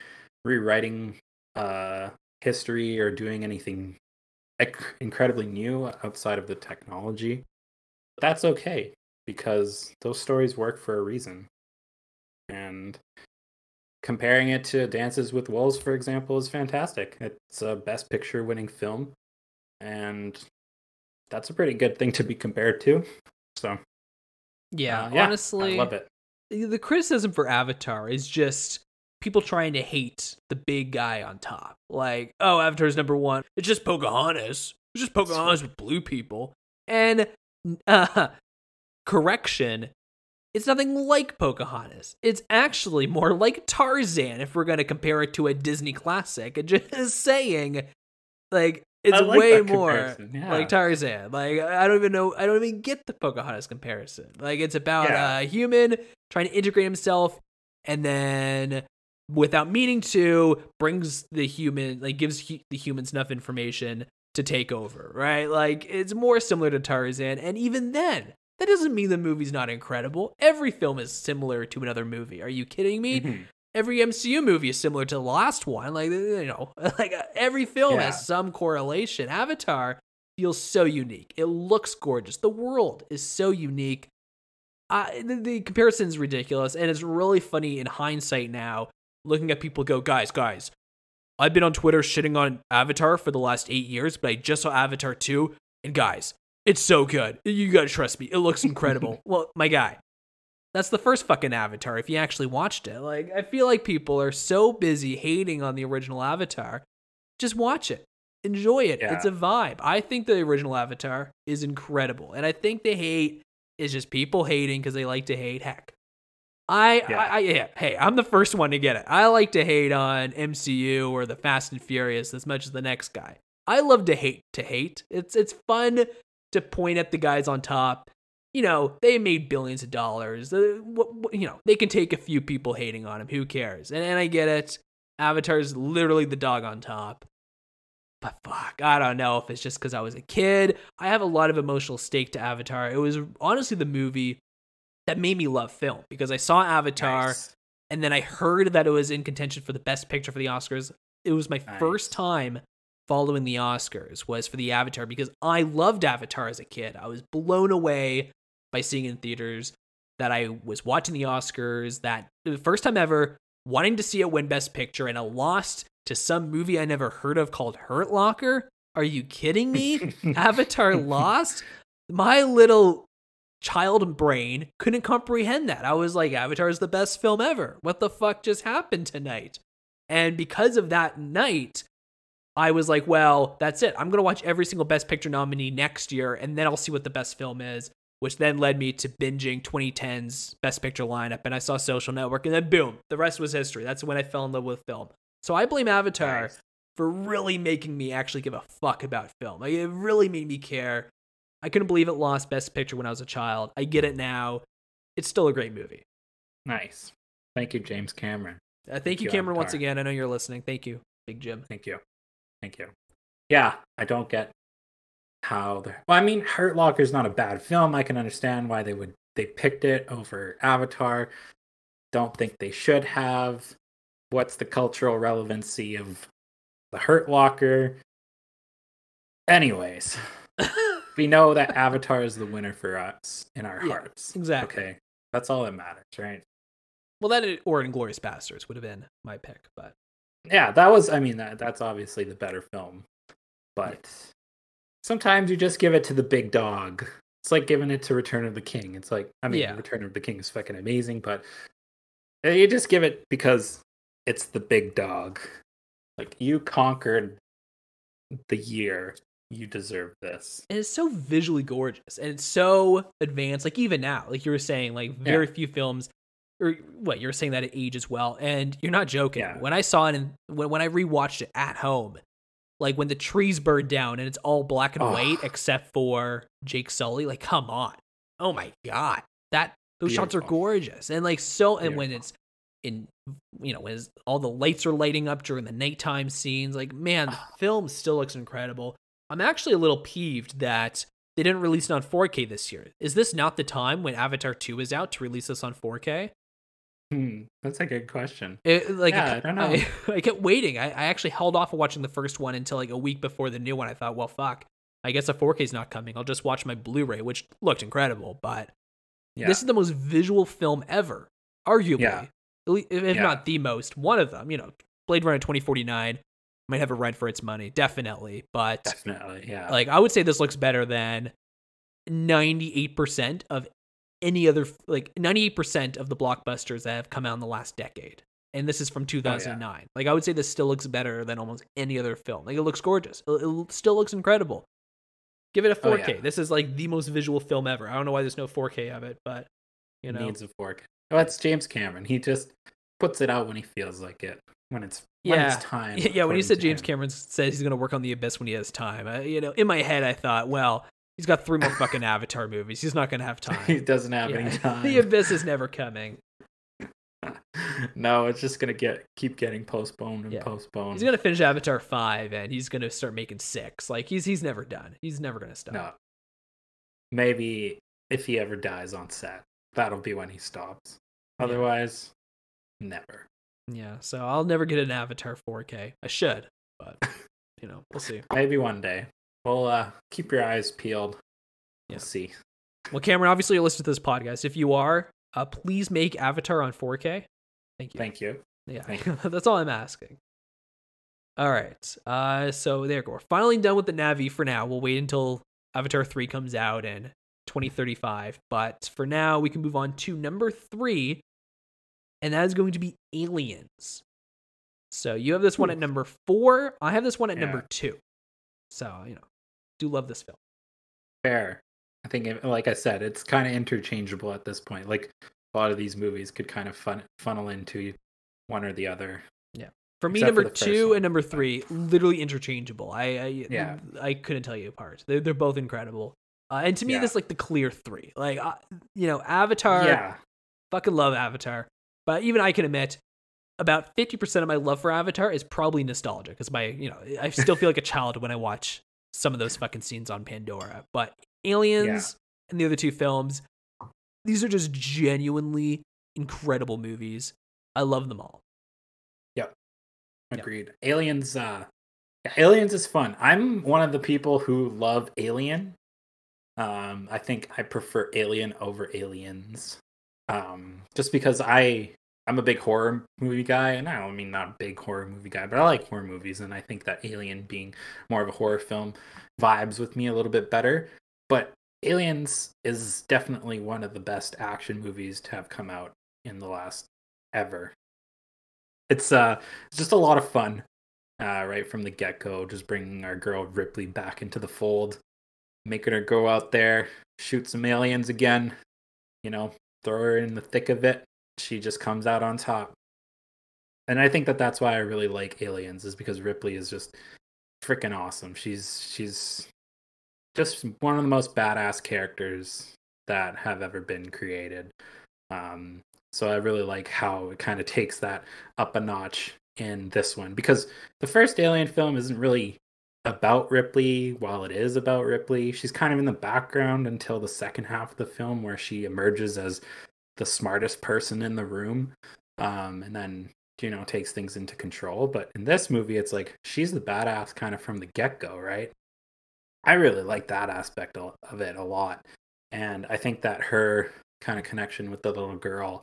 rewriting uh, history or doing anything ec- incredibly new outside of the technology. That's okay because those stories work for a reason. And comparing it to Dances with Wolves, for example, is fantastic. It's a Best Picture winning film, and that's a pretty good thing to be compared to. So Yeah, uh, yeah, honestly, I love it. the criticism for Avatar is just people trying to hate the big guy on top. Like, oh, Avatar's number one. It's just Pocahontas. It's just Pocahontas with blue people. And uh, correction, it's nothing like Pocahontas. It's actually more like Tarzan if we're going to compare it to a Disney classic. And just saying, like, it's like way more yeah. like Tarzan. Like I don't even know. I don't even get the Pocahontas comparison. Like it's about Yeah. a human trying to integrate himself, and then without meaning to, brings the human like gives hu- the humans enough information to take over. Right? Like it's more similar to Tarzan, and even then. That doesn't mean the movie's not incredible. Every film is similar to another movie. Are you kidding me? Mhm. every MCU movie is similar to the last one. Like you know, like uh, every film Yeah. has some correlation. Avatar feels so unique. It looks gorgeous. The world is so unique. Uh, the, the comparison is ridiculous, and it's really funny in hindsight now, looking at people go, guys, guys. I've been on Twitter shitting on Avatar for the last eight years, but I just saw Avatar 2, and guys, it's so good. You gotta trust me. It looks incredible. well, my guy, that's the first fucking Avatar if you actually watched it. Like, I feel like people are so busy hating on the original Avatar. Just watch it. Enjoy it. Yeah. It's a vibe. I think the original Avatar is incredible. And I think the hate is just people hating because they like to hate. Heck. I, Yeah. I, I, yeah, hey, I'm the first one to get it. I like to hate on MCU or the Fast and Furious as much as the next guy. I love to hate to hate. It's it's fun to point at the guys on top you know, they made billions of dollars. What, what, you know, they can take a few people hating on him. Who cares? And, and I get it. Avatar's literally the dog on top. But fuck, I don't know if it's just because I was a kid. I have a lot of emotional stake to Avatar. It was honestly the movie that made me love film because I saw Avatar Nice. and then I heard that it was in contention for the best picture for the Oscars. It was my Nice. first time following the Oscars was for the Avatar because I loved Avatar as a kid. I was blown away by seeing in theaters that I was watching the Oscars that the first time ever wanting to see it win best picture and it lost to some movie I never heard of called Hurt Locker. Are you kidding me? Avatar lost. My little child brain couldn't comprehend that. I was like, Avatar is the best film ever. What the fuck just happened tonight? And because of that night, I was like, well, that's it. I'm going to watch every single Best Picture nominee next year, and then I'll see what the best film is, which then led me to binging 2010's Best Picture lineup. And I saw Social Network, and then boom, the rest was history. That's when I fell in love with film. So I blame Avatar Nice. for really making me actually give a fuck about film. Like, it really made me care. I couldn't believe it lost Best Picture when I was a child. I get it now. It's still a great movie. Nice. Thank you, James Cameron. Uh, thank you, you, Cameron, once again. I know you're listening. Thank you, Big Jim. Thank you. Thank you. Yeah, I don't get how the well, I mean, Hurt Locker is not a bad film. I can understand why they would they picked it over Avatar. Don't think they should have. What's the cultural relevancy of the Hurt Locker? Anyways, we know that Avatar is the winner for us in our Yeah, hearts. exactly. Okay, that's all that matters, right? well, that or Inglourious Basterds would have been my pick, but yeah that was i mean that that's obviously the better film but sometimes you just give it to the big dog. It's like giving it to return of the king. It's like i mean Yeah. return of the king is fucking amazing but uh, you just give it because it's the big dog. Like you conquered the year you deserve this. And it's so visually gorgeous and it's so advanced. Like even now, like you were saying, like very few films, or what you were saying that it ages well, and you're not joking. Yeah. When I saw it and when when I rewatched it at home, like when the trees burn down and it's all black and Oh. white except for Jake Sully, like come on, oh my god, that those shots are gorgeous and like so, and when it's in you know, when it's- all the lights are lighting up during the nighttime scenes, like man, the film still looks incredible. I'm actually a little peeved that they didn't release it on 4K this year. Is this not the time when Avatar 2 is out to release this on 4K? Hmm, that's a good question It, like Yeah, I don't know. I, I kept waiting. I, I actually held off watching the first one until like a week before the new one. I thought, well, fuck. I guess a 4K is not coming. I'll just watch my Blu-ray, which looked incredible. But yeah this is the most visual film ever, arguably, Yeah. If Yeah. not the most. One of them, you know, Blade Runner 2049 might have a run for its money, definitely. But definitely yeah like I would say this looks better than 98% of any other like 98% of the blockbusters that have come out in the last decade. And this is from 2009. Like I would say this still looks better than almost any other film. Like it looks gorgeous. It, it still looks incredible. Give it a Oh, 4K. yeah. This is like the most visual film ever. I don't know why there's no 4K of it, but you know. needs a fork. Oh, that's James Cameron. He just puts it out when he feels like it. When it's when Yeah. it's time. Yeah, when you according said James him. Cameron says he's going to work on the Abyss when he has time, I, you know, in my head I thought, well, he's got three more fucking Avatar movies. He's not going to have time. he doesn't have Yeah. any time. the Abyss is never coming. no, it's just gonna get keep getting postponed and Yeah. postponed. He's gonna finish Avatar five, and he's gonna start making six. Like he's he's never done. He's never gonna stop. no. Maybe if he ever dies on set, that'll be when he stops. Yeah. Otherwise, never. Yeah. So I'll never get an Avatar 4K. I should, but you know, we'll see. Maybe one day. Well, uh, keep your eyes peeled. Yeah. We'll see. Well, Cameron, obviously you're listening to this podcast. If you are, uh, please make Avatar on 4K. Thank you. Thank you. Yeah, Thank that's all I'm asking. All right. Uh, so there you go. We're finally done with the Navi for now. We'll wait until Avatar 3 comes out in 2035. But for now, we can move on to number three, and that is going to be Aliens. So you have this one at number four. I have this one at Yeah. number two. So, you know, do love this film. Fair. I think, like I said, it's kind of interchangeable at this point. Like a lot of these movies could kind of fun- funnel into one or the other. Yeah. For me, Except number first two one, and number three, literally interchangeable. I, I Yeah. I couldn't tell you apart. They're they're both incredible. Uh, and to me, Yeah. this is like the clear three. Like, uh, you know, Avatar. yeah, Fucking love Avatar. But even I can admit, about 50% of my love for Avatar is probably nostalgia because my, you know, I still feel like a child when I watch some of those fucking scenes on Pandora. But Aliens and the other two films, these are just genuinely incredible movies. I love them all. Yep. Agreed. Aliens, uh, yeah, Aliens is fun. I'm one of the people who love Alien. Um, I think I prefer Alien over Aliens. Um, just because I I'm a big horror movie guy, and I don't mean not a big horror movie guy, but I like horror movies, and I think that Alien being more of a horror film vibes with me a little bit better. But Aliens is definitely one of the best action movies to have come out in the last ever. It's uh just a lot of fun, uh, right from the get go. Just bringing our girl Ripley back into the fold, making her go out there, shoot some aliens again. You know, throw her in the thick of it. She just comes out on top. And I think that that's why I really like Aliens is because Ripley is just freaking awesome. She's she's just one of the most badass characters that have ever been created. Um, so I really like how it kind of takes that up a notch in this one because the first Alien film isn't really about Ripley while it is about Ripley. She's kind of in the background until the second half of the film where she emerges as the smartest person in the room um, and then you know takes things into control. But in this movie it's like she's the badass kind of from the get-go right? I really like that aspect of it a lot. And i think that her kind of connection with the little girl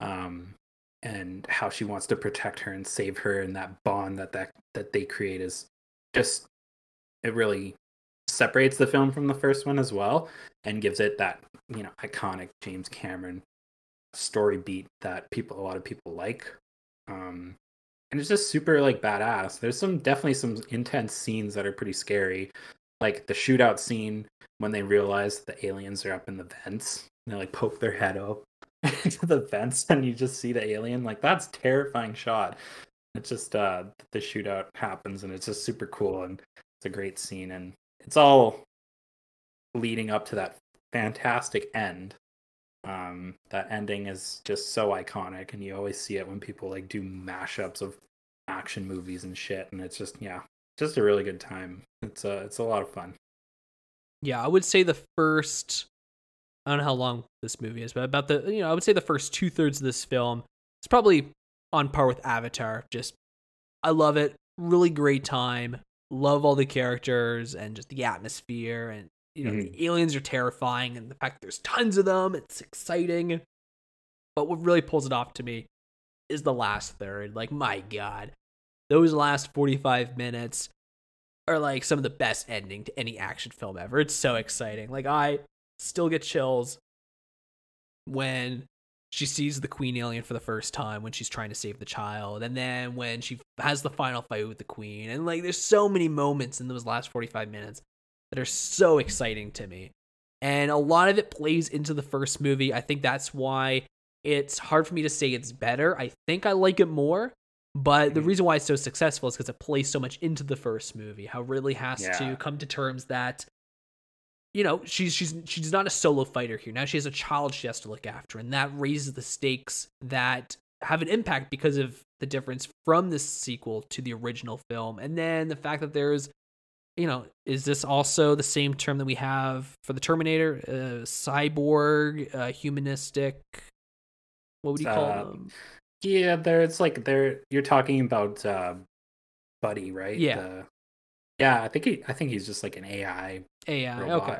um, and how she wants to protect her and save her and that bond that that, that they create is just it really separates the film from the first one as well and gives it that you know iconic james cameron story beat that people a lot of people like. Um and it's just super like badass. There's some definitely some intense scenes that are pretty scary. Like the shootout scene when they realize the aliens are up in the vents. And they like poke their head up into the vents and you just see the alien. Like that's terrifying shot. It's just uh the shootout happens and it's just super cool and it's a great scene and it's all leading up to that fantastic end um that ending is just so iconic and you always see it when people like do mashups of action movies and shit and it's just yeah just a really good time it's a it's a lot of fun Yeah, I would say the first. I don't know how long this movie is, but about the you know I would say the first two thirds of this film is probably on par with Avatar. Just I love it, really great time. Love all the characters and just the atmosphere and you know the mm-hmm. aliens are terrifying and the fact that there's tons of them. It's exciting, but what really pulls it off to me is the last third. Like my god, those last forty five minutes are like some of the best ending to any action film ever. It's so exciting. Like I still get chills when she sees the queen alien for the first time when she's trying to save the child and then when she has the final fight with the queen and like there's so many moments in those last 45 minutes that are so exciting to me. And a lot of it plays into the first movie. I think that's why it's hard for me to say it's better. I think i like it more but the Mhm. reason why it's so successful is because it plays so much into the first movie how ridley has Yeah. to come to terms that you know she's she's she's not a solo fighter here. Now she has a child she has to look after and that raises the stakes that have an impact because of the difference from this sequel to the original film. And then the fact that there's you know is this also the same term that we have for the terminator uh, cyborg uh, humanistic what would you call Uh, them yeah there it's like there you're talking about uh buddy right Yeah. The- yeah i think he i think he's just like an ai AI. robot. Okay.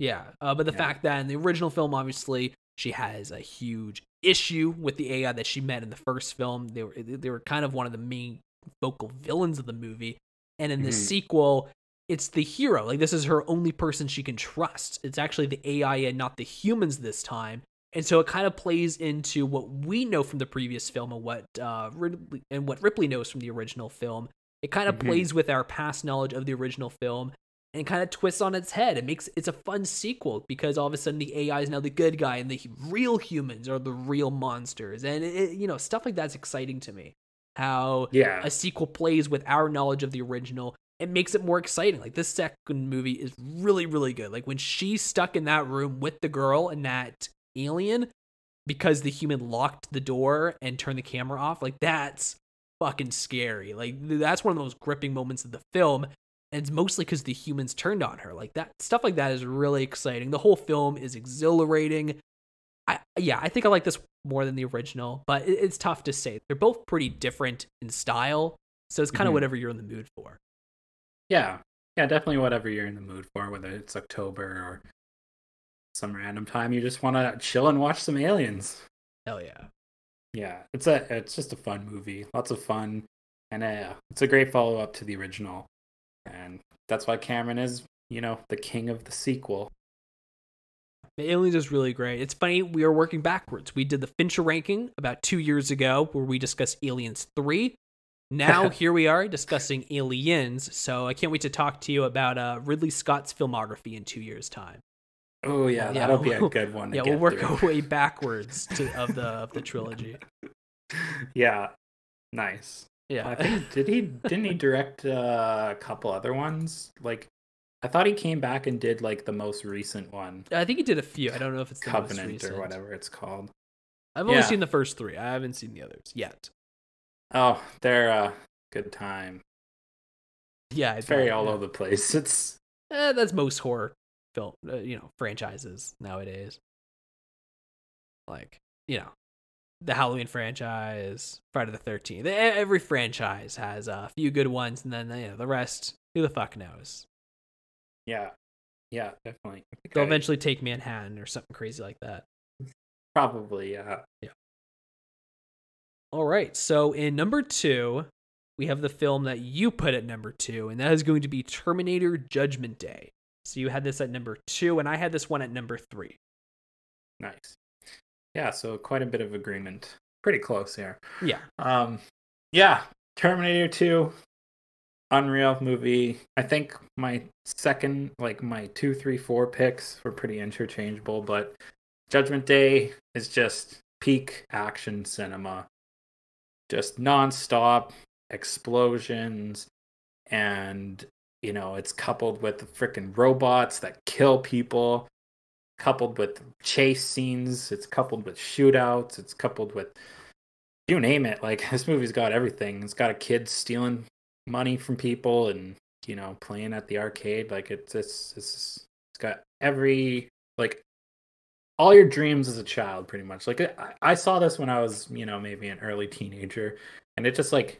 Yeah. Uh, but the Yeah. fact that in the original film, obviously, she has a huge issue with the AI that she met in the first film. They were they were kind of one of the main vocal villains of the movie. And in the Mhm. sequel, it's the hero. Like this is her only person she can trust. It's actually the AI and not the humans this time. And so it kind of plays into what we know from the previous film and what uh Ridley, and what Ripley knows from the original film. It kind of Mhm. plays with our past knowledge of the original film and kind of twists on its head. It makes it's a fun sequel because all of a sudden the AI is now the good guy and the real humans are the real monsters, and it- you know stuff like that's exciting to me. How yeah a sequel plays with our knowledge of the original, it makes it more exciting. Like this second movie is really, really good. Like when she's stuck in that room with the girl and that alien because the human locked the door and turned the camera off, like that's fucking scary. Like that's one of those gripping moments of the film. And it's mostly because the humans turned on her. Like that stuff like that is really exciting. The whole film is exhilarating. I yeah, I think I like this more than the original, but it, it's tough to say. They're both pretty different in style, so it's kind of Mhm. whatever you're in the mood for. Yeah. Yeah, definitely whatever you're in the mood for, whether it's October or some random time you just want to chill and watch some aliens. Hell yeah. Yeah, it's a it's just a fun movie. Lots of fun. And uh, it's a great follow up to the original. And that's why Cameron is, you know, the king of the sequel. The Aliens is really great. It's funny, we are working backwards. We did the Fincher ranking about two years ago where we discussed Aliens 3. Now here we are discussing Aliens. So I can't wait to talk to you about uh, Ridley Scott's filmography in two years' time. Oh yeah, Yeah, that'll be a we'll- good one. Yeah, we'll work through. our way backwards to, of the of the trilogy. yeah, nice. I Yeah. think did he didn't he direct uh, a couple other ones? Like, I thought he came back and did like the most recent one, I think he did a few. I don't know if it's Covenant or whatever it's called. I've only Yeah. seen the first three. I haven't seen the others yet. Oh, they're a good time. Yeah, It's very all yeah. over the place. It's Eh, that's most horror film, uh, you know, franchises nowadays. Like, you know, the Halloween franchise, Friday the Thirteenth. Every franchise has a few good ones, and then you know the rest. Who the fuck knows? yeah, yeah, definitely. They'll I- eventually take Manhattan or something crazy like that. probably yeah. yeah. All right, so in number two, we have the film that you put at number two, and that is going to be Terminator Judgment Day. So you had this at number two, and I had this one at number three. Nice. Yeah, so quite a bit of agreement. Pretty close here. Yeah. Um, yeah, Terminator 2, Unreal movie. I think my second, like my two, three, four picks were pretty interchangeable, but Judgment Day is just peak action cinema. Just nonstop explosions, and you know, it's coupled with the freaking robots that kill people coupled with chase scenes it's coupled with shootouts it's coupled with you name it. Like this movie's got everything. It's got a kid stealing money from people and you know playing at the arcade. Like it's it's it's, it's got every like all your dreams as a child pretty much. Like I, saw this when i was you know maybe an early teenager and it just like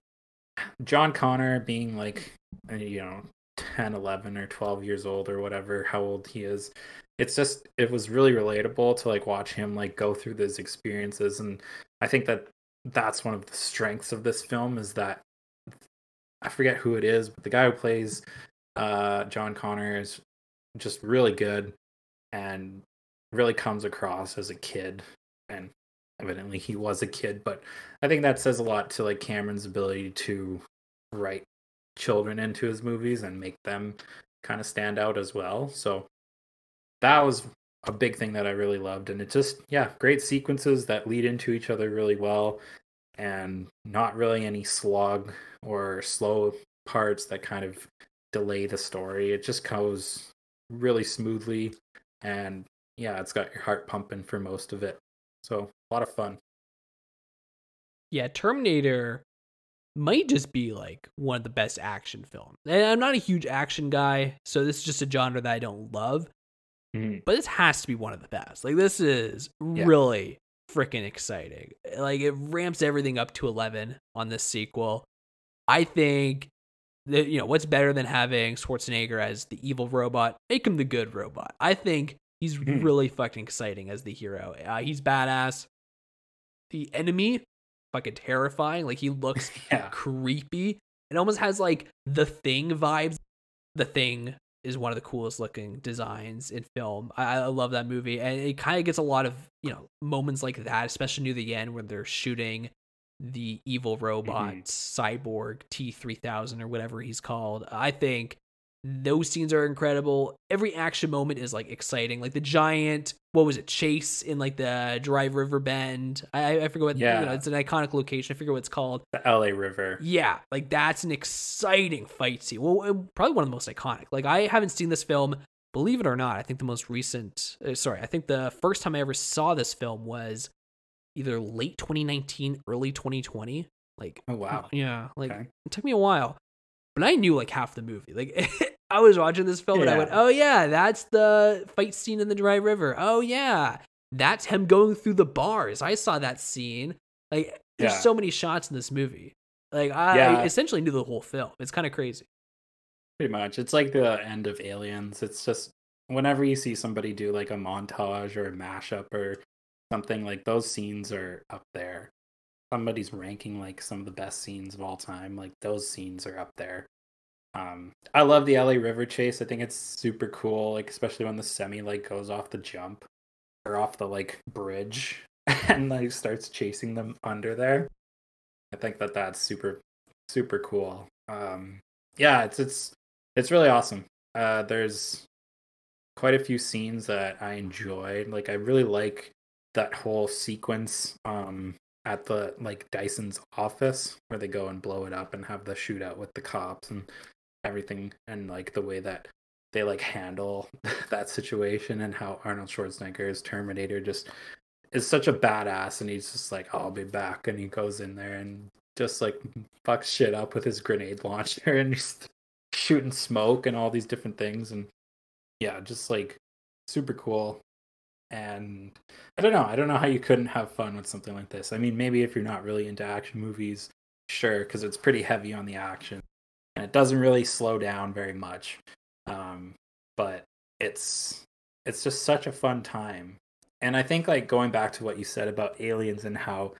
john connor being like uh, you know 10 11 or 12 years old or whatever how old he is it's just it was really relatable to like watch him like go through those experiences and i think that that's one of the strengths of this film is that i forget who it is but the guy who plays uh john connor is just really good and really comes across as a kid and evidently he was a kid but i think that says a lot to like cameron's ability to write children into his movies and make them kind of stand out as well so that was a big thing that I really loved. And it just, yeah, great sequences that lead into each other really well and not really any slog or slow parts that kind of delay the story. It just goes really smoothly. And yeah, it's got your heart pumping for most of it. So a lot of fun. Yeah, Terminator might just be like one of the best action films. And I'm not a huge action guy, so this is just a genre that I don't love. Mhm. But this has to be one of the best. Like this is Yeah. really freaking exciting. Like it ramps everything up to 11 on this sequel. I think that you know what's better than having Schwarzenegger as the evil robot? Make him the good robot. I think he's Hmm. really fucking exciting as the hero. Uh, he's badass. The enemy, fucking terrifying. Like he looks Yeah. creepy. It almost has like the thing vibes. The thing is one of the coolest looking designs in film. I, I love that movie, and it kind of gets a lot of you know moments like that, especially near the end when they're shooting the evil robot cyborg T three thousand or whatever he's called. I think Those scenes are incredible. Every action moment is like exciting. Like the giant, what was it, chase in like the Dry River Bend. I, I forget what. Yeah, you know, it's an iconic location. I forget what it's called. The L.A. River. Yeah, like that's an exciting fight scene. Well, probably one of the most iconic. Like I haven't seen this film. Believe it or not, I think the most recent. Uh, sorry, I think the first time I ever saw this film was either late 2019, early 2020. Like, oh wow, yeah, like okay. it took me a while, but I knew like half the movie. Like, I was watching this film yeah. and I went, oh yeah, that's the fight scene in the Dry River. Oh yeah, that's him going through the bars. I saw that scene. Like, there's yeah. so many shots in this movie. Like, I yeah. essentially knew the whole film. It's kind of crazy. Pretty much, it's like the end of Aliens. It's just whenever you see somebody do like a montage or a mashup or something like those scenes are up there somebody's ranking like some of the best scenes of all time, like those scenes are up there. Um, I love the LA River chase. I think it's super cool, like especially when the semi like goes off the jump or off the like bridge and like starts chasing them under there. I think that that's super super cool. Um, yeah, it's it's it's really awesome. Uh, there's quite a few scenes that I enjoyed. Like I really like that whole sequence um at the like Dyson's office where they go and blow it up and have the shootout with the cops and everything and like the way that they like handle that situation and how Arnold Schwarzenegger's Terminator just is such a badass and he's just like I'll be back and he goes in there and just like fucks shit up with his grenade launcher and he's shooting smoke and all these different things and yeah just like super cool and I don't know. I don't know how you couldn't have fun with something like this. I mean, maybe if you're not really into action movies, sure, because it's pretty heavy on the action and it doesn't really slow down very much. Um, but it's it's just such a fun time. And I think like going back to what you said about aliens and how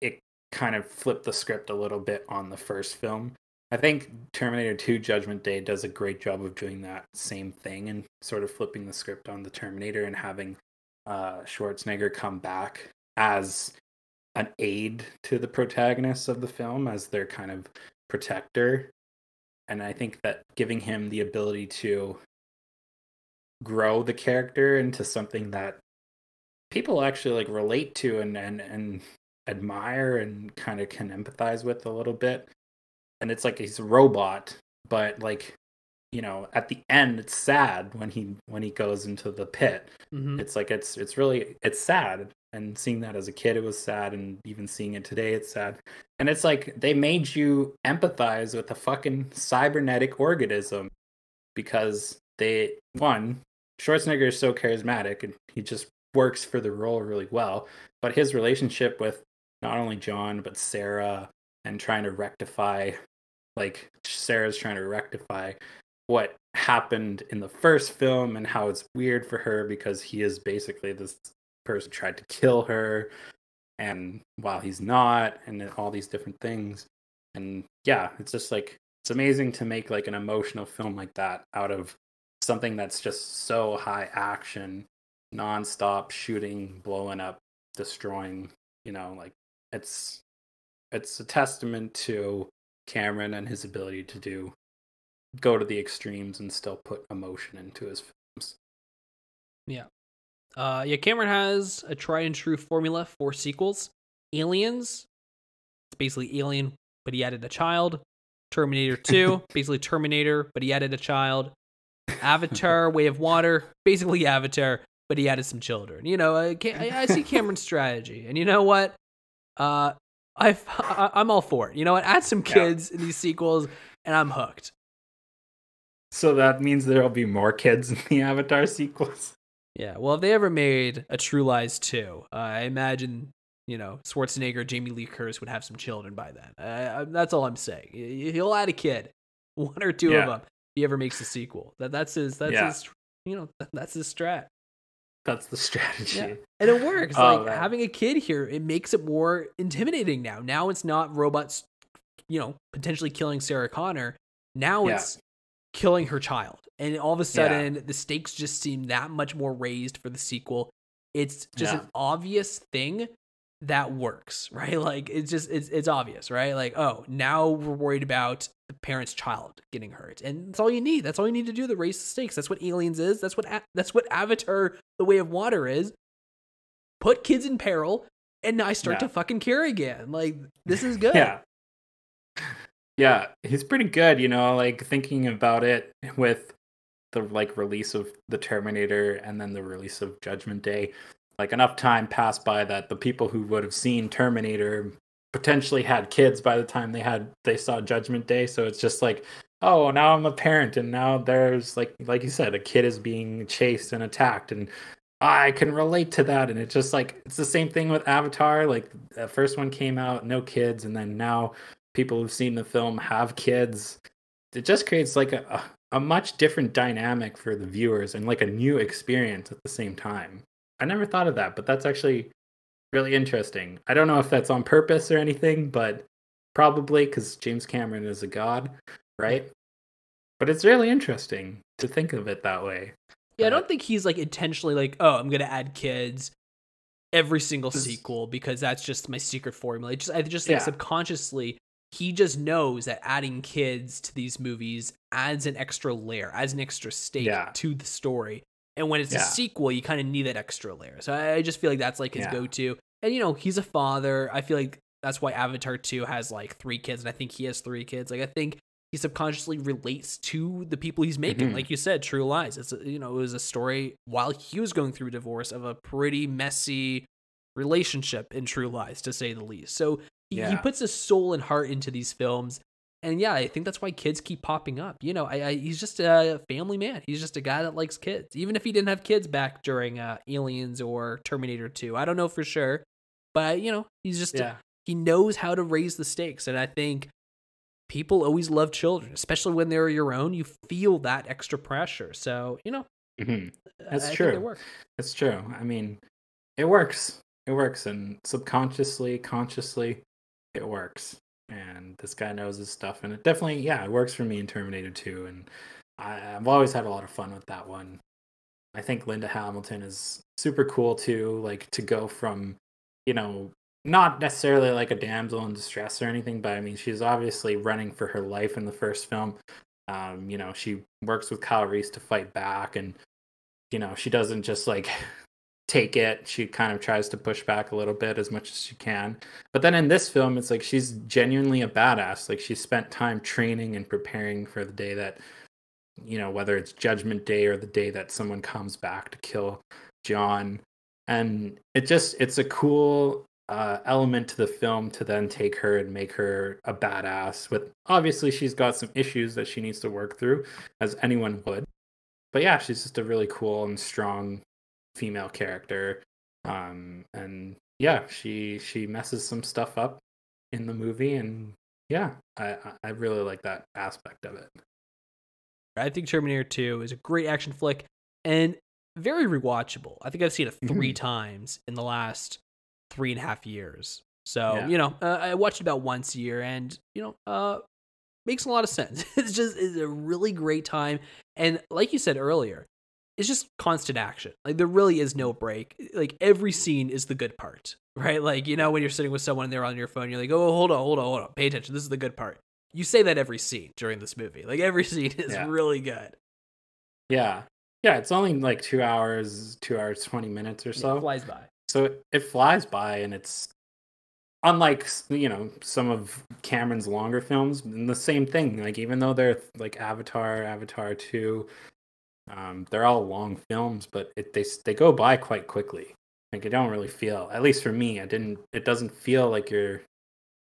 it kind of flipped the script a little bit on the first film. I think Terminator 2 Judgment Day does a great job of doing that same thing and sort of flipping the script on the Terminator and having uh, Schwarzenegger come back as an aid to the protagonists of the film, as their kind of protector. And I think that giving him the ability to grow the character into something that people actually like relate to and and, and admire and kind of can empathize with a little bit. And it's like he's a robot, but like you know at the end it's sad when he when he goes into the pit mm-hmm. it's like it's it's really it's sad and seeing that as a kid it was sad and even seeing it today it's sad. And it's like they made you empathize with a fucking cybernetic organism because they one Schwarzenegger is so charismatic and he just works for the role really well but his relationship with not only John but Sarah and trying to rectify like Sarah's trying to rectify what happened in the first film and how it's weird for her because he is basically this person tried to kill her and while he's not and all these different things and yeah it's just like it's amazing to make like an emotional film like that out of something that's just so high action non-stop shooting blowing up destroying you know like it's it's a testament to Cameron and his ability to do go to the extremes and still put emotion into his films. Yeah. Uh, yeah, Cameron has a tried and true formula for sequels. Aliens, it's basically Alien, but he added a child. Terminator 2, basically Terminator, but he added a child. Avatar, Way of Water, basically Avatar, but he added some children. You know, I, I see Cameron's strategy, and you know what? Uh, i I'm all for it. You know what? Add some kids yeah. in these sequels, and I'm hooked. So that means there'll be more kids in the Avatar sequels. Yeah, well, if they ever made a True Lies 2, uh, I imagine, you know, Schwarzenegger, Jamie Lee Curtis would have some children by then. Uh, that's all I'm saying. He'll add a kid, one or two yeah. of them, if he ever makes a sequel. That That's his, that's yeah. his, you know, that's his strat. That's the strategy. Yeah. And it works. oh, like man. having a kid here, it makes it more intimidating now. Now it's not robots, you know, potentially killing Sarah Connor. Now it's killing her child. And all of a sudden, yeah. the stakes just seem that much more raised for the sequel. It's just yeah. an obvious thing that works, right? Like it's just it's it's obvious, right? Like oh, now we're worried about the parent's child getting hurt, and that's all you need. That's all you need to do to raise the stakes. That's what Aliens is. That's what that's what Avatar: The Way of Water is. Put kids in peril, and I start yeah. to fucking care again. Like this is good. yeah. Yeah, he's pretty good, you know, like thinking about it with the like release of the Terminator and then the release of Judgment Day like enough time passed by that the people who would have seen Terminator potentially had kids by the time they had they saw Judgment Day. So it's just like, oh, now I'm a parent, and now there's like like you said, a kid is being chased and attacked, and I can relate to that. And it's just like it's the same thing with Avatar. Like the first one came out, no kids, and then now people who've seen the film have kids. It just creates like a, a much different dynamic for the viewers and like a new experience at the same time. I never thought of that, but that's actually really interesting. I don't know if that's on purpose or anything, but probably because James Cameron is a god, right? But it's really interesting to think of it that way. Yeah, I uh, don't think he's like intentionally like, oh, I'm gonna add kids every single sequel because that's just my secret formula. just I just think yeah. subconsciously he just knows that adding kids to these movies adds an extra layer, adds an extra stake yeah. to the story. And when it's yeah. a sequel, you kind of need that extra layer. So I, just feel like that's like his yeah. go to. And you know, he's a father. I feel like that's why Avatar 2 has like three kids, and I think he has three kids. Like I think he subconsciously relates to the people he's making. Mm-hmm. Like you said, True Lies. It's a, you know, it was a story while he was going through divorce of a pretty messy relationship in True Lies, to say the least. So he, yeah. he puts his soul and heart into these films and yeah, I think that's why kids keep popping up. You know, I, I, he's just a family man. He's just a guy that likes kids, even if he didn't have kids back during uh, Aliens or Terminator Two. I don't know for sure, but you know, he's just yeah. he knows how to raise the stakes, and I think people always love children, especially when they're your own. You feel that extra pressure, so you know, mm-hmm. that's I, true. It that's true. I mean, it works. It works, and subconsciously, consciously, it works and this guy knows his stuff and it definitely yeah it works for me in terminator 2 and I, have always had a lot of fun with that one. I think linda hamilton is super cool too like to go from you know not necessarily like a damsel in distress or anything but i mean she's obviously running for her life in the first film. Um, you know she works with kyle reese to fight back and you know she doesn't just like take it. She kind of tries to push back a little bit as much as she can. But then in this film, it's like she's genuinely a badass. Like she spent time training and preparing for the day that, you know, whether it's Judgment Day or the day that someone comes back to kill John. And it just, it's a cool uh, element to the film to then take her and make her a badass. With obviously, she's got some issues that she needs to work through, as anyone would. But yeah, she's just a really cool and strong female character um and yeah she she messes some stuff up in the movie and yeah i i really like that aspect of it. I think terminator 2 is a great action flick and very rewatchable. I think i've seen it 3 mm-hmm. times in the last three and a half years. So yeah. you know uh, i watched it about once a year and you know uh makes a lot of sense. It's just it's a really great time. And like you said earlier it's just constant action. Like there really is no break. Like every scene is the good part, right? Like you know when you're sitting with someone and they're on your phone, you're like, oh, hold on, hold on, hold on, pay attention. This is the good part. You say that every scene during this movie. Like every scene is yeah. really good. Yeah, yeah. It's only like two hours, two hours twenty minutes or so. Yeah, flies by. So it flies by, and it's unlike you know some of Cameron's longer films. And the same thing. Like even though they're like Avatar, Avatar two um, they're all long films, but it, they they go by quite quickly. Like I don't really feel, at least for me, I didn't. It doesn't feel like you're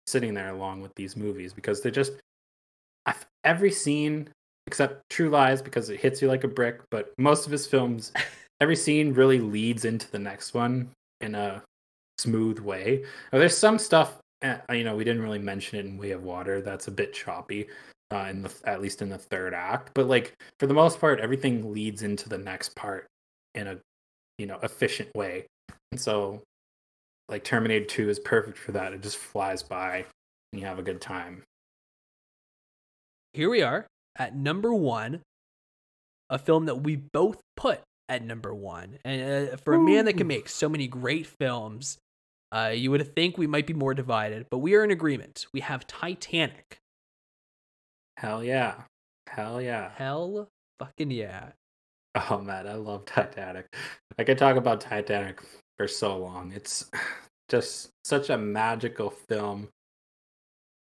sitting there along with these movies because they're just every scene except True Lies because it hits you like a brick. But most of his films, every scene really leads into the next one in a smooth way. Now, there's some stuff, eh, you know, we didn't really mention it in Way of Water. That's a bit choppy uh, in the at least in the third act. But like for the most part, everything leads into the next part in a you know efficient way. And so like Terminator 2 is perfect for that. It just flies by and you have a good time. Here we are at number one, a film that we both put at number one. And uh, for a man that can make so many great films, Uh, you would think we might be more divided, but we are in agreement. We have Titanic. Hell yeah. Hell yeah. Hell fucking yeah. Oh man, I love Titanic. I could talk about Titanic for so long. It's just such a magical film.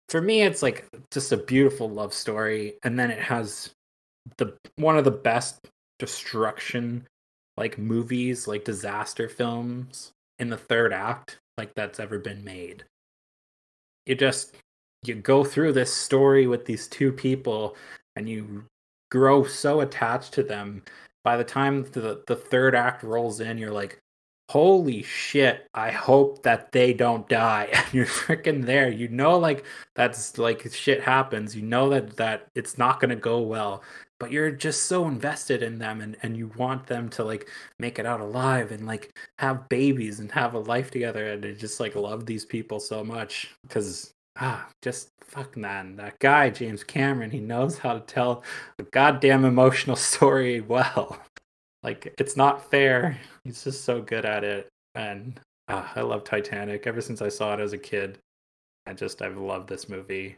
For me, it's like just a beautiful love story, and then it has the one of the best destruction like movies, like disaster films in the third act, like that's ever been made. It just you go through this story with these two people and you grow so attached to them by the time the, the third act rolls in, you're like, holy shit, I hope that they don't die. And you're freaking there. You know, like, that's like shit happens. You know that, that it's not going to go well, but you're just so invested in them and, and you want them to like make it out alive and like have babies and have a life together. And I just like love these people so much because ah, just fuck man, that guy James Cameron, he knows how to tell a goddamn emotional story well. Like it's not fair. He's just so good at it, and ah, I love Titanic. Ever since I saw it as a kid, I just I've loved this movie,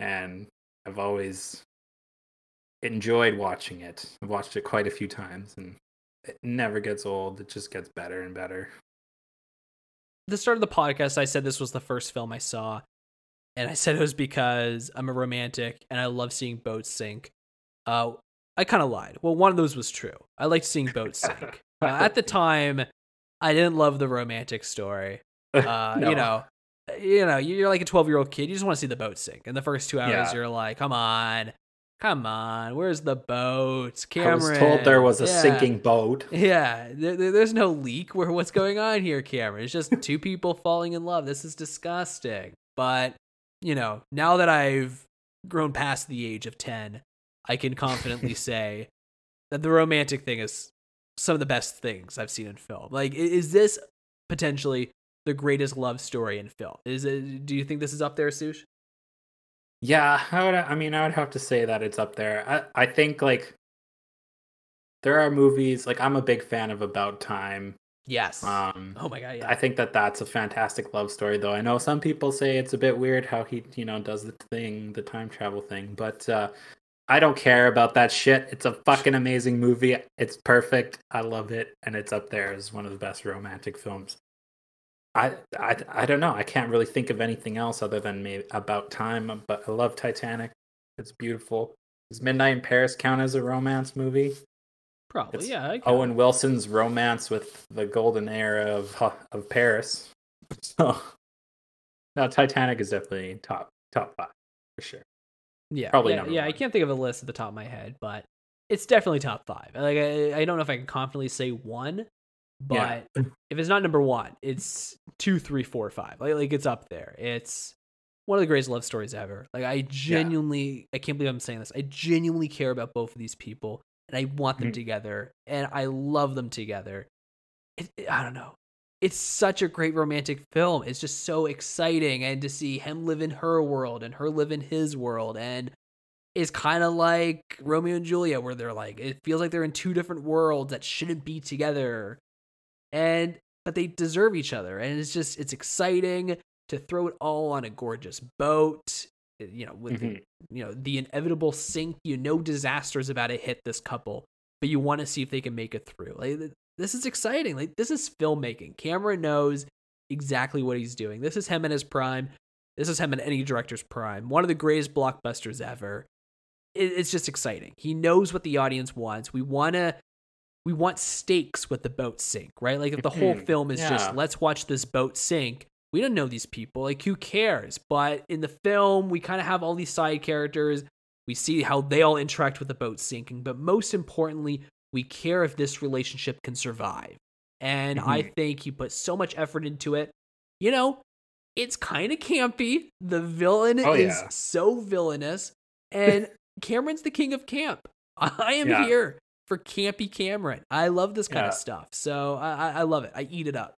and I've always enjoyed watching it. I've watched it quite a few times, and it never gets old. It just gets better and better. the start of the podcast, I said this was the first film I saw, and I said it was because I'm a romantic and I love seeing boats sink. Uh, I kind of lied. Well, one of those was true. I liked seeing boats sink. Uh, at the time, I didn't love the romantic story. Uh, No. You know, you know, you're like a 12 year old kid. You just want to see the boat sink. And the first two hours, Yeah. you're like, come on, come on, where's the boat? I was told there was a Yeah. sinking boat. Yeah, there, there- there's no leak. Where what's going on here, Cameron? It's just two people falling in love. This is disgusting. But you know, now that I've grown past the age of ten, I can confidently say that the romantic thing is some of the best things I've seen in film. Like, is this potentially the greatest love story in film? Is it? Do you think this is up there, Sush? Yeah, I would. I mean, I would have to say that it's up there. I, I think like there are movies like I'm a big fan of About Time. Yes. Um, oh my god, yeah. I think that that's a fantastic love story, though. I know some people say it's a bit weird how he, you know, does the thing, the time travel thing, but uh, I don't care about that shit. It's a fucking amazing movie. It's perfect. I love it, and it's up there as one of the best romantic films. I, I, I don't know. I can't really think of anything else other than maybe About Time, but I love Titanic. It's beautiful. Does Midnight in Paris count as a romance movie? Probably, it's yeah. Owen Wilson's romance with the golden era of of Paris. So, no, Titanic is definitely top top five for sure. Yeah, Probably yeah, number yeah. I can't think of a list at the top of my head, but it's definitely top five. Like I, I don't know if I can confidently say one, but Yeah. if it's not number one, it's two, three, four, five. Like like it's up there. It's one of the greatest love stories ever. Like I genuinely, I can't believe I'm saying this. I genuinely care about both of these people, and I want them Mhm. together, and I love them together. It, it- I don't know. It's such a great romantic film. It's just so exciting, and to see him live in her world and her live in his world, and it's kind of like Romeo and Juliet, where they're like, it feels like they're in two different worlds that shouldn't be together, and but they deserve each other, and it's just it's exciting to throw it all on a gorgeous boat. You know, with the Mhm. you know the inevitable sink you know disaster's about to hit this couple but you want to see if they can make it through. Like this is exciting. Like this is filmmaking. Cameron knows exactly what he's doing. This is him in his prime. This is him in any director's prime. One of the greatest blockbusters ever. It, it's just exciting. He knows what the audience wants. We want to we want stakes with the boat sink right? Like if the whole Mhm. film is just let's watch this boat sink we don't know these people like who cares? But in the film we kind of have all these side characters. We see how they all interact with the boat sinking but most importantly we care if this relationship can survive. And i Mhm. think he put so much effort into it. You know it's kind of campy. The villain Oh, is yeah. so villainous. And cameron's the king of camp. I am Yeah. here for campy cameron. I love this kind Yeah. of stuff. So I, I i love it. I eat it up.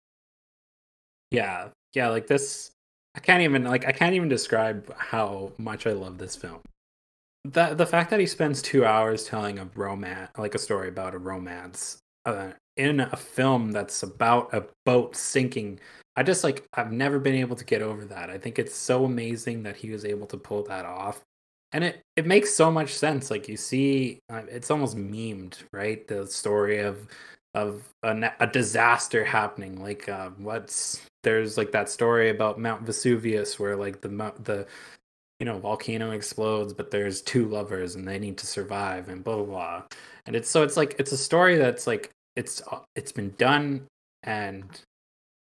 Yeah, yeah, like this. I can't even like I can't even describe how much I love this film. The the fact that he spends two hours telling a romance, like a story about a romance, uh, in a film that's about a boat sinking I just like I've never been able to get over that. I think it's so amazing that he was able to pull that off. And it, it makes so much sense. Like you see, uh, it's almost memed, right? The story of of a, a disaster happening. Like uh, what's there's like that story about Mount Vesuvius where like the the you know volcano explodes, but there's two lovers and they need to survive and blah blah blah. And it's so it's like it's a story that's like it's uh, it's been done and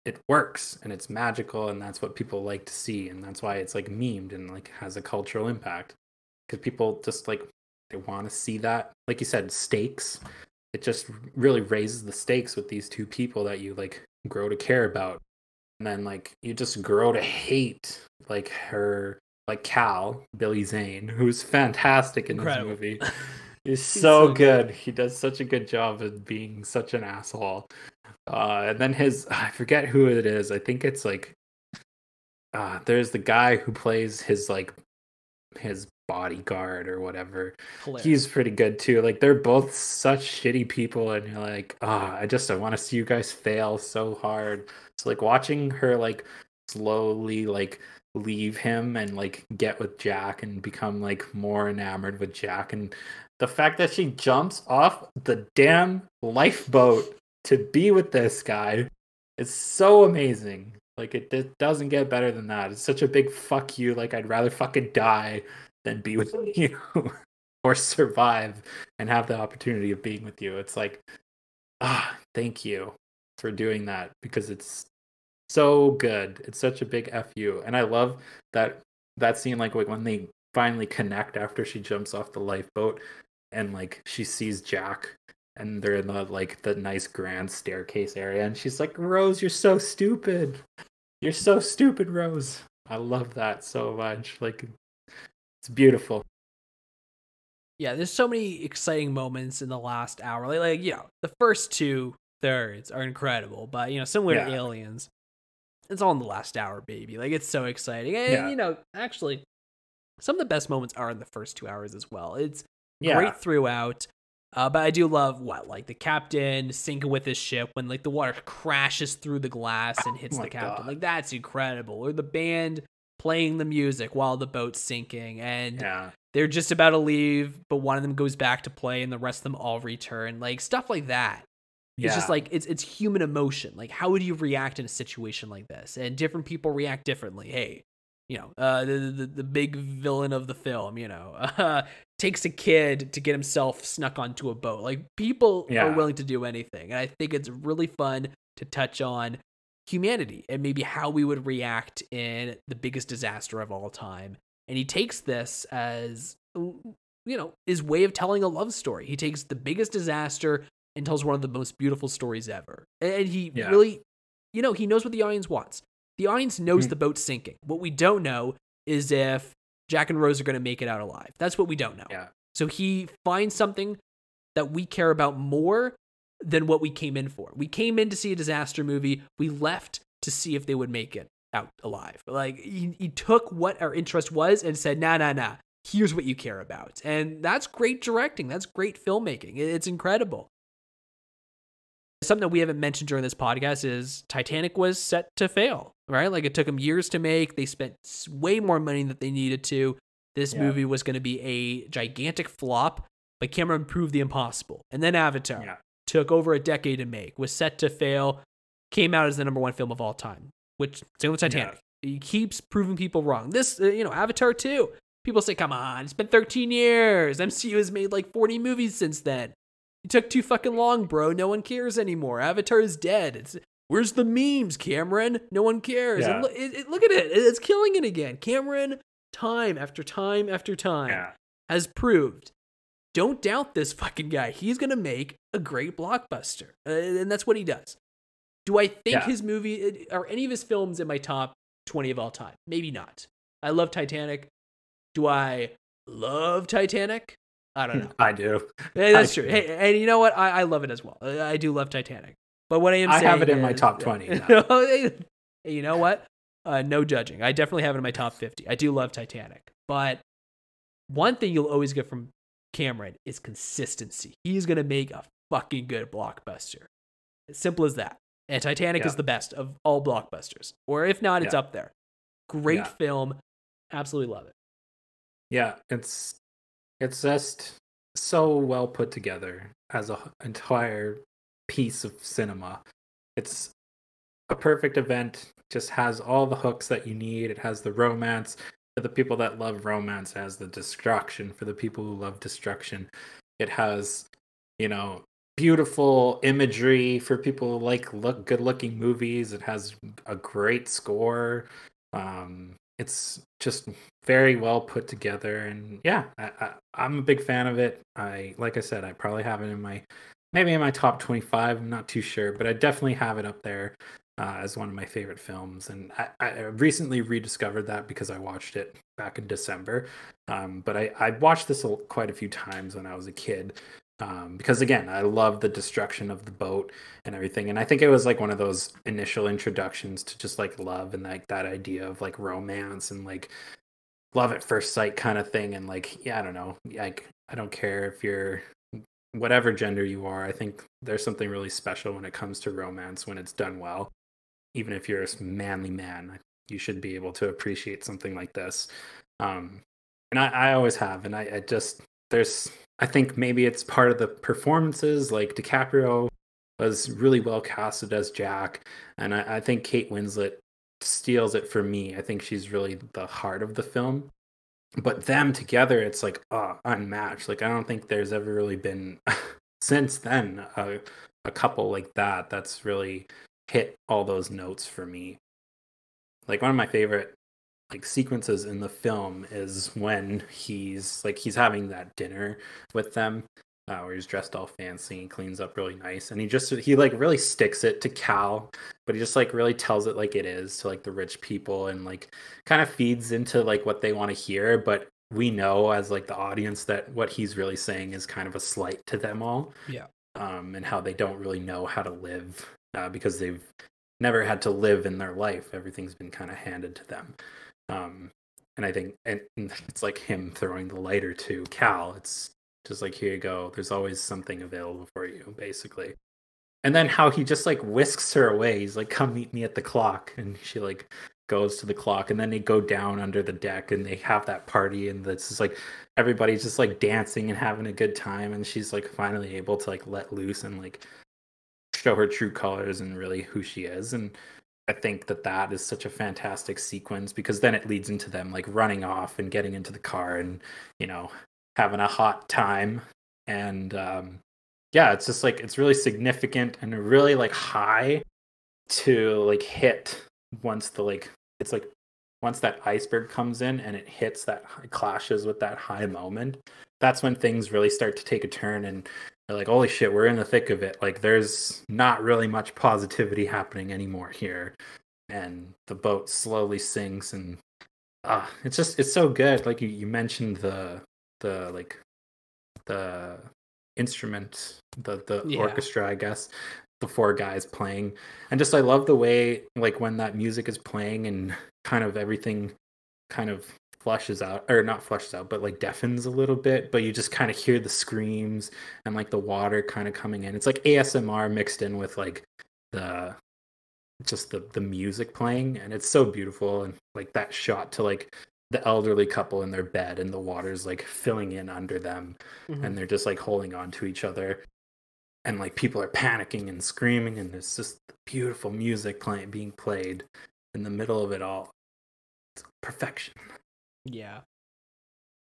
it works and it's magical and that's what people like to see and that's why it's like memed and like has a cultural impact. Because people just like they want to see that like you said stakes. It just really raises the stakes with these two people that you like grow to care about and then like you just grow to hate like her like cal billy zane who's fantastic in Incredible. this movie He's, so, so good. good. He does such a good job of being such an asshole. Uh, and then his, I forget who it is. I think it's like, uh, there's the guy who plays his like his bodyguard or whatever. Hilarious. He's pretty good too. Like they're both such shitty people, and you're like, ah, oh, I just I want to see you guys fail so hard. So like watching her like slowly like leave him and like get with Jack and become like more enamored with Jack and the fact that she jumps off the damn lifeboat to be with this guy is so amazing. Like it, it doesn't get better than that. It's such a big fuck you. Like I'd rather fucking die than be with you or survive and have the opportunity of being with you. It's like ah, thank you for doing that because it's so good. It's such a big fu, and I love that that scene. Like when they finally connect after she jumps off the lifeboat and like she sees Jack and they're in the like the nice grand staircase area and she's like Rose you're so stupid you're so stupid Rose I love that so much like it's beautiful yeah there's so many exciting moments in the last hour like, like you know the first two thirds are incredible but you know similar yeah. to aliens it's all in the last hour baby like it's so exciting and yeah. you know actually some of the best moments are in the first two hours as well it's yeah. great throughout. Uh, but I do love what like the captain sinking with his ship when like the water crashes through the glass and hits oh the captain. God. Like that's incredible. Or the band playing the music while the boat's sinking and yeah. they're just about to leave, but one of them goes back to play and the rest of them all return. Like stuff like that. Yeah. It's just like it's it's human emotion. Like how would you react in a situation like this? And different people react differently. Hey, you know, uh, the, the, the big villain of the film, you know, uh, takes a kid to get himself snuck onto a boat. Like people yeah. are willing to do anything, and I think it's really fun to touch on humanity and maybe how we would react in the biggest disaster of all time. And he takes this as you know his way of telling a love story. He takes the biggest disaster and tells one of the most beautiful stories ever. And he yeah. really, you know, he knows what the audience wants. The audience knows mm-hmm. the boat's sinking. What we don't know is if Jack and Rose are going to make it out alive. That's what we don't know. Yeah. So he finds something that we care about more than what we came in for. We came in to see a disaster movie. We left to see if they would make it out alive. Like he, he took what our interest was and said, "Nah, nah, nah. Here's what you care about." And that's great directing. That's great filmmaking. It's incredible something that we haven't mentioned during this podcast is Titanic was set to fail, right? Like it took them years to make. They spent way more money than they needed to. This yeah. movie was going to be a gigantic flop, but Cameron proved the impossible. And then Avatar yeah. took over a decade to make, was set to fail, came out as the number one film of all time, which same with Titanic. Yeah. He keeps proving people wrong. This, uh, you know, Avatar 2. People say, come on, it's been 13 years. MCU has made like 40 movies since then. You took too fucking long, bro. No one cares anymore. Avatar is dead. It's where's the memes, Cameron? No one cares. Yeah. Look, it, it, look at it. It's killing it again. Cameron, time after time after time, yeah. has proved. Don't doubt this fucking guy. He's gonna make a great blockbuster, uh, and that's what he does. Do I think yeah. his movie are any of his films in my top twenty of all time? Maybe not. I love Titanic. Do I love Titanic? I don't know. I do. Yeah, that's I true. Do. Hey, and you know what? I, I love it as well. I do love Titanic. But what I am I have it in is, my top 20. you know what? Uh, no judging. I definitely have it in my top 50. I do love Titanic. But one thing you'll always get from Cameron is consistency. He's going to make a fucking good blockbuster. As simple as that. And Titanic Yeah. is the best of all blockbusters. Or if not, it's Yeah. up there. Great Yeah. film. Absolutely love it. Yeah, it's it's just so well put together as a h- entire piece of cinema. It's a perfect event. Just has all the hooks that you need. It has the romance for the people that love romance. It has the destruction for the people who love destruction. It has, you know, beautiful imagery for people who like look good looking movies. It has a great score. Um, it's just very well put together and yeah I, i'm a big fan of it. I like i said i probably have it in my maybe in my top 25 i'm not too sure but i definitely have it up there uh, as one of my favorite films and I, I recently rediscovered that because i watched it back in december. Um, but I, I watched this quite a few times when i was a kid um, because again i love the destruction of the boat and everything and i think it was like one of those initial introductions to just like love and like that idea of like romance and like love at first sight kind of thing and like yeah i don't know like i don't care if you're whatever gender you are i think there's something really special when it comes to romance when it's done well. Even if you're a manly man you should be able to appreciate something like this. Um and i, I always have and I, I just there's i think maybe it's part of the performances like dicaprio was really well casted as jack and i, I think kate winslet steals it for me. I think she's really the heart of the film. But them together, it's like uh, unmatched. Like I don't think there's ever really been since then a, a couple like that that's really hit all those notes for me. Like one of my favorite like sequences in the film is when he's like he's having that dinner with them uh, where he's dressed all fancy and cleans up really nice. And he just he like really sticks it to cal but he just like really tells it like it is to like the rich people and like kind of feeds into like what they want to hear. But we know as like the audience that what he's really saying is kind of a slight to them all Yeah. um and how they don't really know how to live uh, because they've never had to live in their life. Everything's been kind of handed to them um and i think and it's like him throwing the lighter to cal. It's just like here you go. There's always something available for you basically. And then how he just like whisks her away. He's like come meet me at the clock. And she like goes to the clock. And then they go down under the deck and they have that party. And it's just like everybody's just like dancing and having a good time. And she's like finally able to like let loose and like show her true colors and really who she is. And i think that that is such a fantastic sequence because then it leads into them like running off and getting into the car and you know having a hot time. And um yeah it's just like it's really significant and really like high to like hit once the like it's like once that iceberg comes in and it hits that clashes with that high moment that's when things really start to take a turn and like holy shit we're in the thick of it. Like there's not really much positivity happening anymore here. And the boat slowly sinks and ah it's just it's so good. Like you, you mentioned the the like the instrument the the Yeah. orchestra i guess the four guys playing. And just i love the way like when that music is playing and kind of everything kind of flushes out or not flushes out but like deafens a little bit but you just kind of hear the screams and like the water kind of coming in. It's like asmr mixed in with like the just the the music playing and it's so beautiful and like that shot to like the elderly couple in their bed and the water's like filling in under them Mhm. and they're just like holding on to each other and like people are panicking and screaming and there's just beautiful music playing being played in the middle of it all. It's perfection Yeah.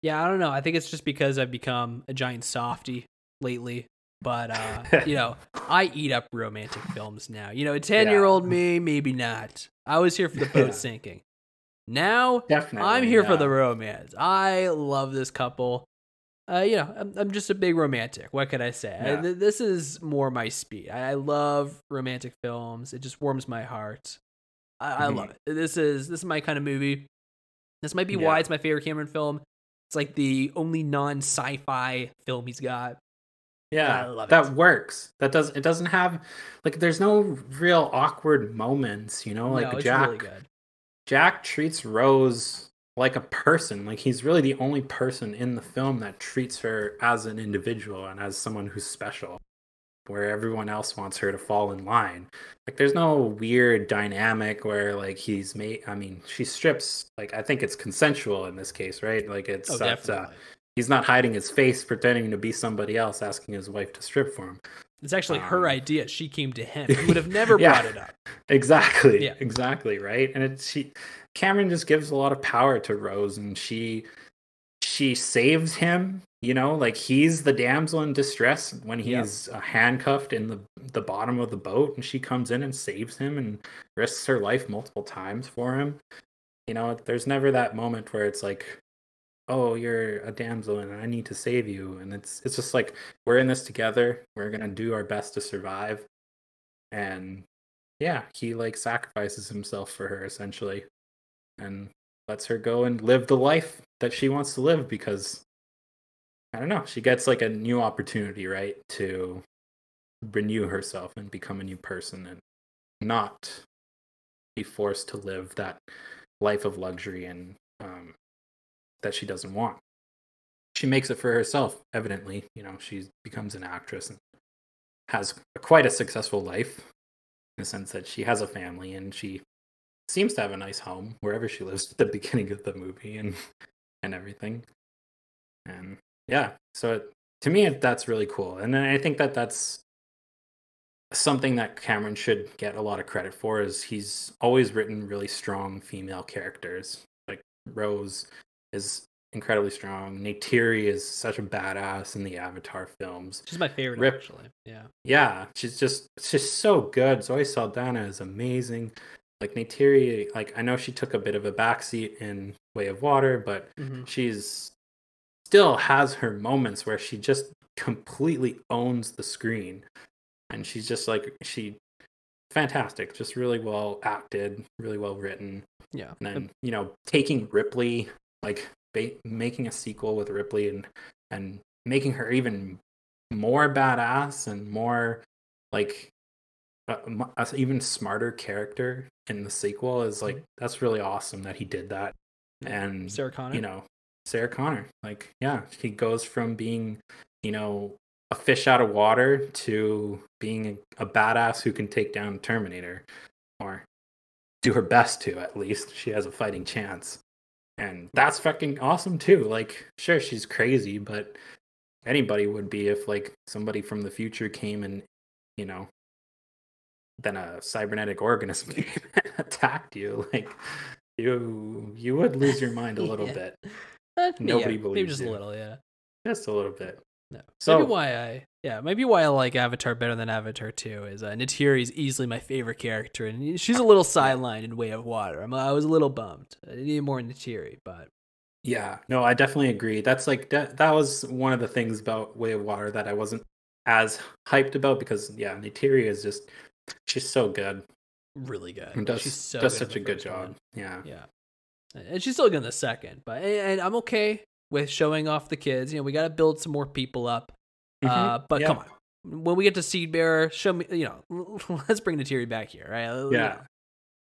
Yeah, I don't know. I think it's just because I've become a giant softy lately. But uh, you know, I eat up romantic films now. You know, a ten year old me, maybe not. I was here for the boat Yeah. sinking. Now definitely I'm here for the romance. I love this couple. Uh, you know, I'm, I'm just a big romantic. What could I say? I- th- this is more my speed. I, I love romantic films. It just warms my heart. I, I Mhm. love it. This is this is my kind of movie. This might be Yeah. why it's my favorite Cameron film. It's like the only non sci-fi film he's got. yeah I love that it. works that does it doesn't have like there's no real awkward moments you know like no, it's jack really good. Jack treats Rose like a person. Like he's really the only person in the film that treats her as an individual and as someone who's special. Where everyone else wants her to fall in line. Like there's no weird dynamic where like he's made I mean, she strips like I think it's consensual in this case, right? Like it's Oh, uh, he's not hiding his face pretending to be somebody else asking his wife to strip for him. It's actually her Um, idea. She came to him. He would have never Yeah. brought it up. Exactly. Yeah. Exactly. Right. And it's she Cameron just gives a lot of power to Rose and she she saves him, you know, like he's the damsel in distress when he's uh, handcuffed in the the bottom of the boat and she comes in and saves him and risks her life multiple times for him. You know, there's never that moment where it's like oh you're a damsel and i need to save you. And it's it's just like we're in this together. We're gonna do our best to survive. And yeah he like sacrifices himself for her essentially and lets her go and live the life that she wants to live because i don't know she gets like a new opportunity right to renew herself and become a new person and not be forced to live that life of luxury and um, that she doesn't want. She makes it for herself, evidently. You know, she becomes an actress and has quite a successful life in the sense that she has a family and she seems to have a nice home wherever she lives at the beginning of the movie and and everything. And yeah, so it, to me, that's really cool. And then I think that that's something that Cameron should get a lot of credit for is he's always written really strong female characters. Like Rose is incredibly strong. Neytiri is such a badass in the Avatar films. She's my favorite, Rip. actually. Yeah. Yeah, she's just she's so good. Zoe Saldana is amazing. Like Neytiri, like I know she took a bit of a backseat in Way of Water, but hmm she's still has her moments where she just completely owns the screen. And she's just like she fantastic just really well acted really well written. Yeah. and then you know taking ripley like ba- making a sequel with ripley and and making her even more badass and more like a, a even smarter character in the sequel is like mm. that's really awesome that he did that. And Sarah Connor. you know sarah connor. Like yeah she goes from being you know a fish out of water to being a, a badass who can take down terminator or do her best to at least. She has a fighting chance. And that's fucking awesome too. Like sure she's crazy but anybody would be if like somebody from the future came and you know then a cybernetic organism attacked you. Like you you would lose your mind a little Yeah. bit Uh, nobody yeah, maybe just you. a little, yeah. just a little bit No. So- maybe why I yeah maybe why I like Avatar better than Avatar Two is uh, Neytiri is easily my favorite character and she's a little sidelined in Way of Water. I'm, I was a little bummed. I needed more Neytiri, but Yeah, no, I definitely agree. That's like that, that was one of the things about Way of Water that I wasn't as hyped about because yeah, Neytiri is just she's so good really good. and does so does good such a good job. one. Yeah. Yeah, and she's still in the second, but and I'm okay with showing off the kids. You know, we got to build some more people up. Uh, but Mm-hmm. Yeah. come on, when we get to Seed Bearer, show me. You know, let's bring Neytiri back here, right? Yeah.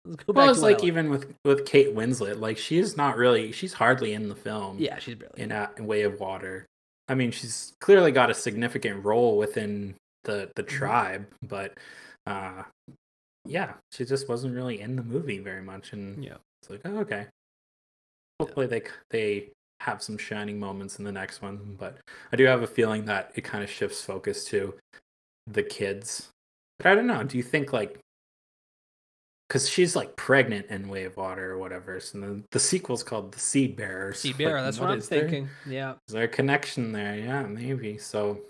Let's go Well, it's like even with with Kate Winslet, like she's not really she's hardly in the film. yeah, she's barely in a in Way of Water. I mean, she's clearly got a significant role within the the Mm-hmm. tribe, but uh yeah, she just wasn't really in the movie very much and Yeah. it's like, oh, okay. Hopefully they they have some shining moments in the next one, but I do have a feeling that it kind of shifts focus to the kids. But I don't know. Do you think like because she's like pregnant in Way of Water or whatever, so the, the sequel's called The Seed Bearer. Seed Bearer, like, that's what, I'm is there? thinking. Yeah. Is there a connection there? Yeah, maybe. So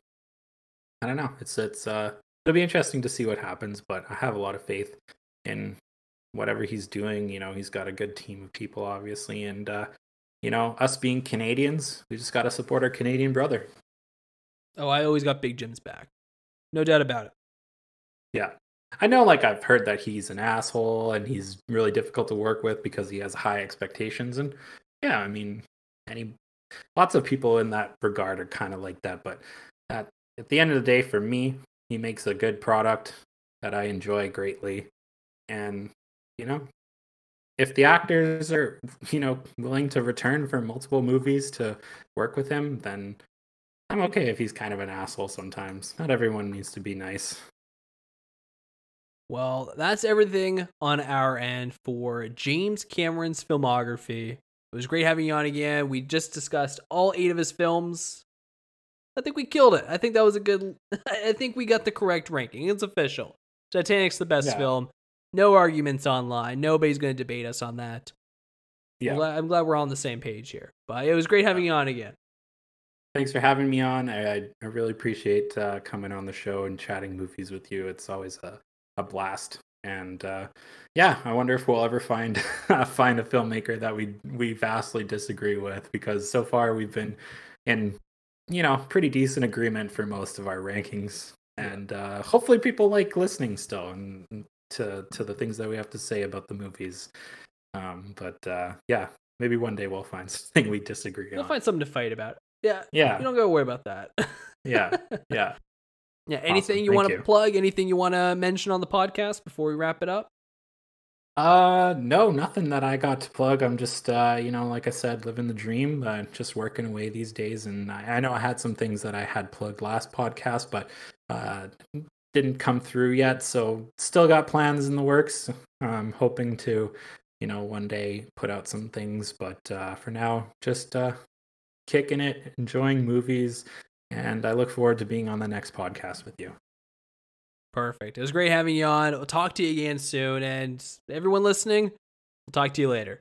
I don't know. It's it's uh it'll be interesting to see what happens, but I have a lot of faith in whatever he's doing. You know, he's got a good team of people obviously and uh you know, us being Canadians, we just gotta support our Canadian brother. Oh, I always got Big Jim's back. No doubt about it. Yeah. I know like I've heard that he's an asshole and he's really difficult to work with because he has high expectations and yeah, I mean any lots of people in that regard are kind of like that, but at, at the end of the day for me, he makes a good product that I enjoy greatly. And you know, if the actors are, you know, willing to return for multiple movies to work with him, then I'm okay if he's kind of an asshole sometimes. Not everyone needs to be nice. Well, that's everything on our end for James Cameron's filmography. It was great having you on again. We just discussed all eight of his films. I think we killed it. I think that was a good. I think we got the correct ranking. It's official. Titanic's the best Yeah. film. No arguments online. Nobody's going to debate us on that. Yeah. I'm glad, I'm glad we're on the same page here. But it was great having you on again. Thanks for having me on. I, I, I really appreciate uh, coming on the show and chatting movies with you. It's always a, a blast. And uh, yeah, I wonder if we'll ever find find a filmmaker that we we vastly disagree with because so far we've been in you know pretty decent agreement for most of our rankings. And uh, hopefully people like listening still and to to the things that we have to say about the movies. Um, but uh, yeah, maybe one day we'll find something we disagree We'll on. find something to fight about. Yeah. yeah, You don't gotta worry about that. yeah, yeah. Yeah. Anything you want to plug? Anything you want to mention on the podcast before we wrap it up? Uh, no, nothing that I got to plug. I'm just, uh, you know, like I said, living the dream, uh, just working away these days. And I, I know I had some things that I had plugged last podcast, but uh, didn't come through yet. So still got plans in the works. I'm hoping to, you know, one day put out some things. But uh, for now, just uh, kicking it, enjoying movies. And I look forward to being on the next podcast with you. Perfect. It was great having you on. We'll talk to you again soon. And everyone listening, we'll talk to you later.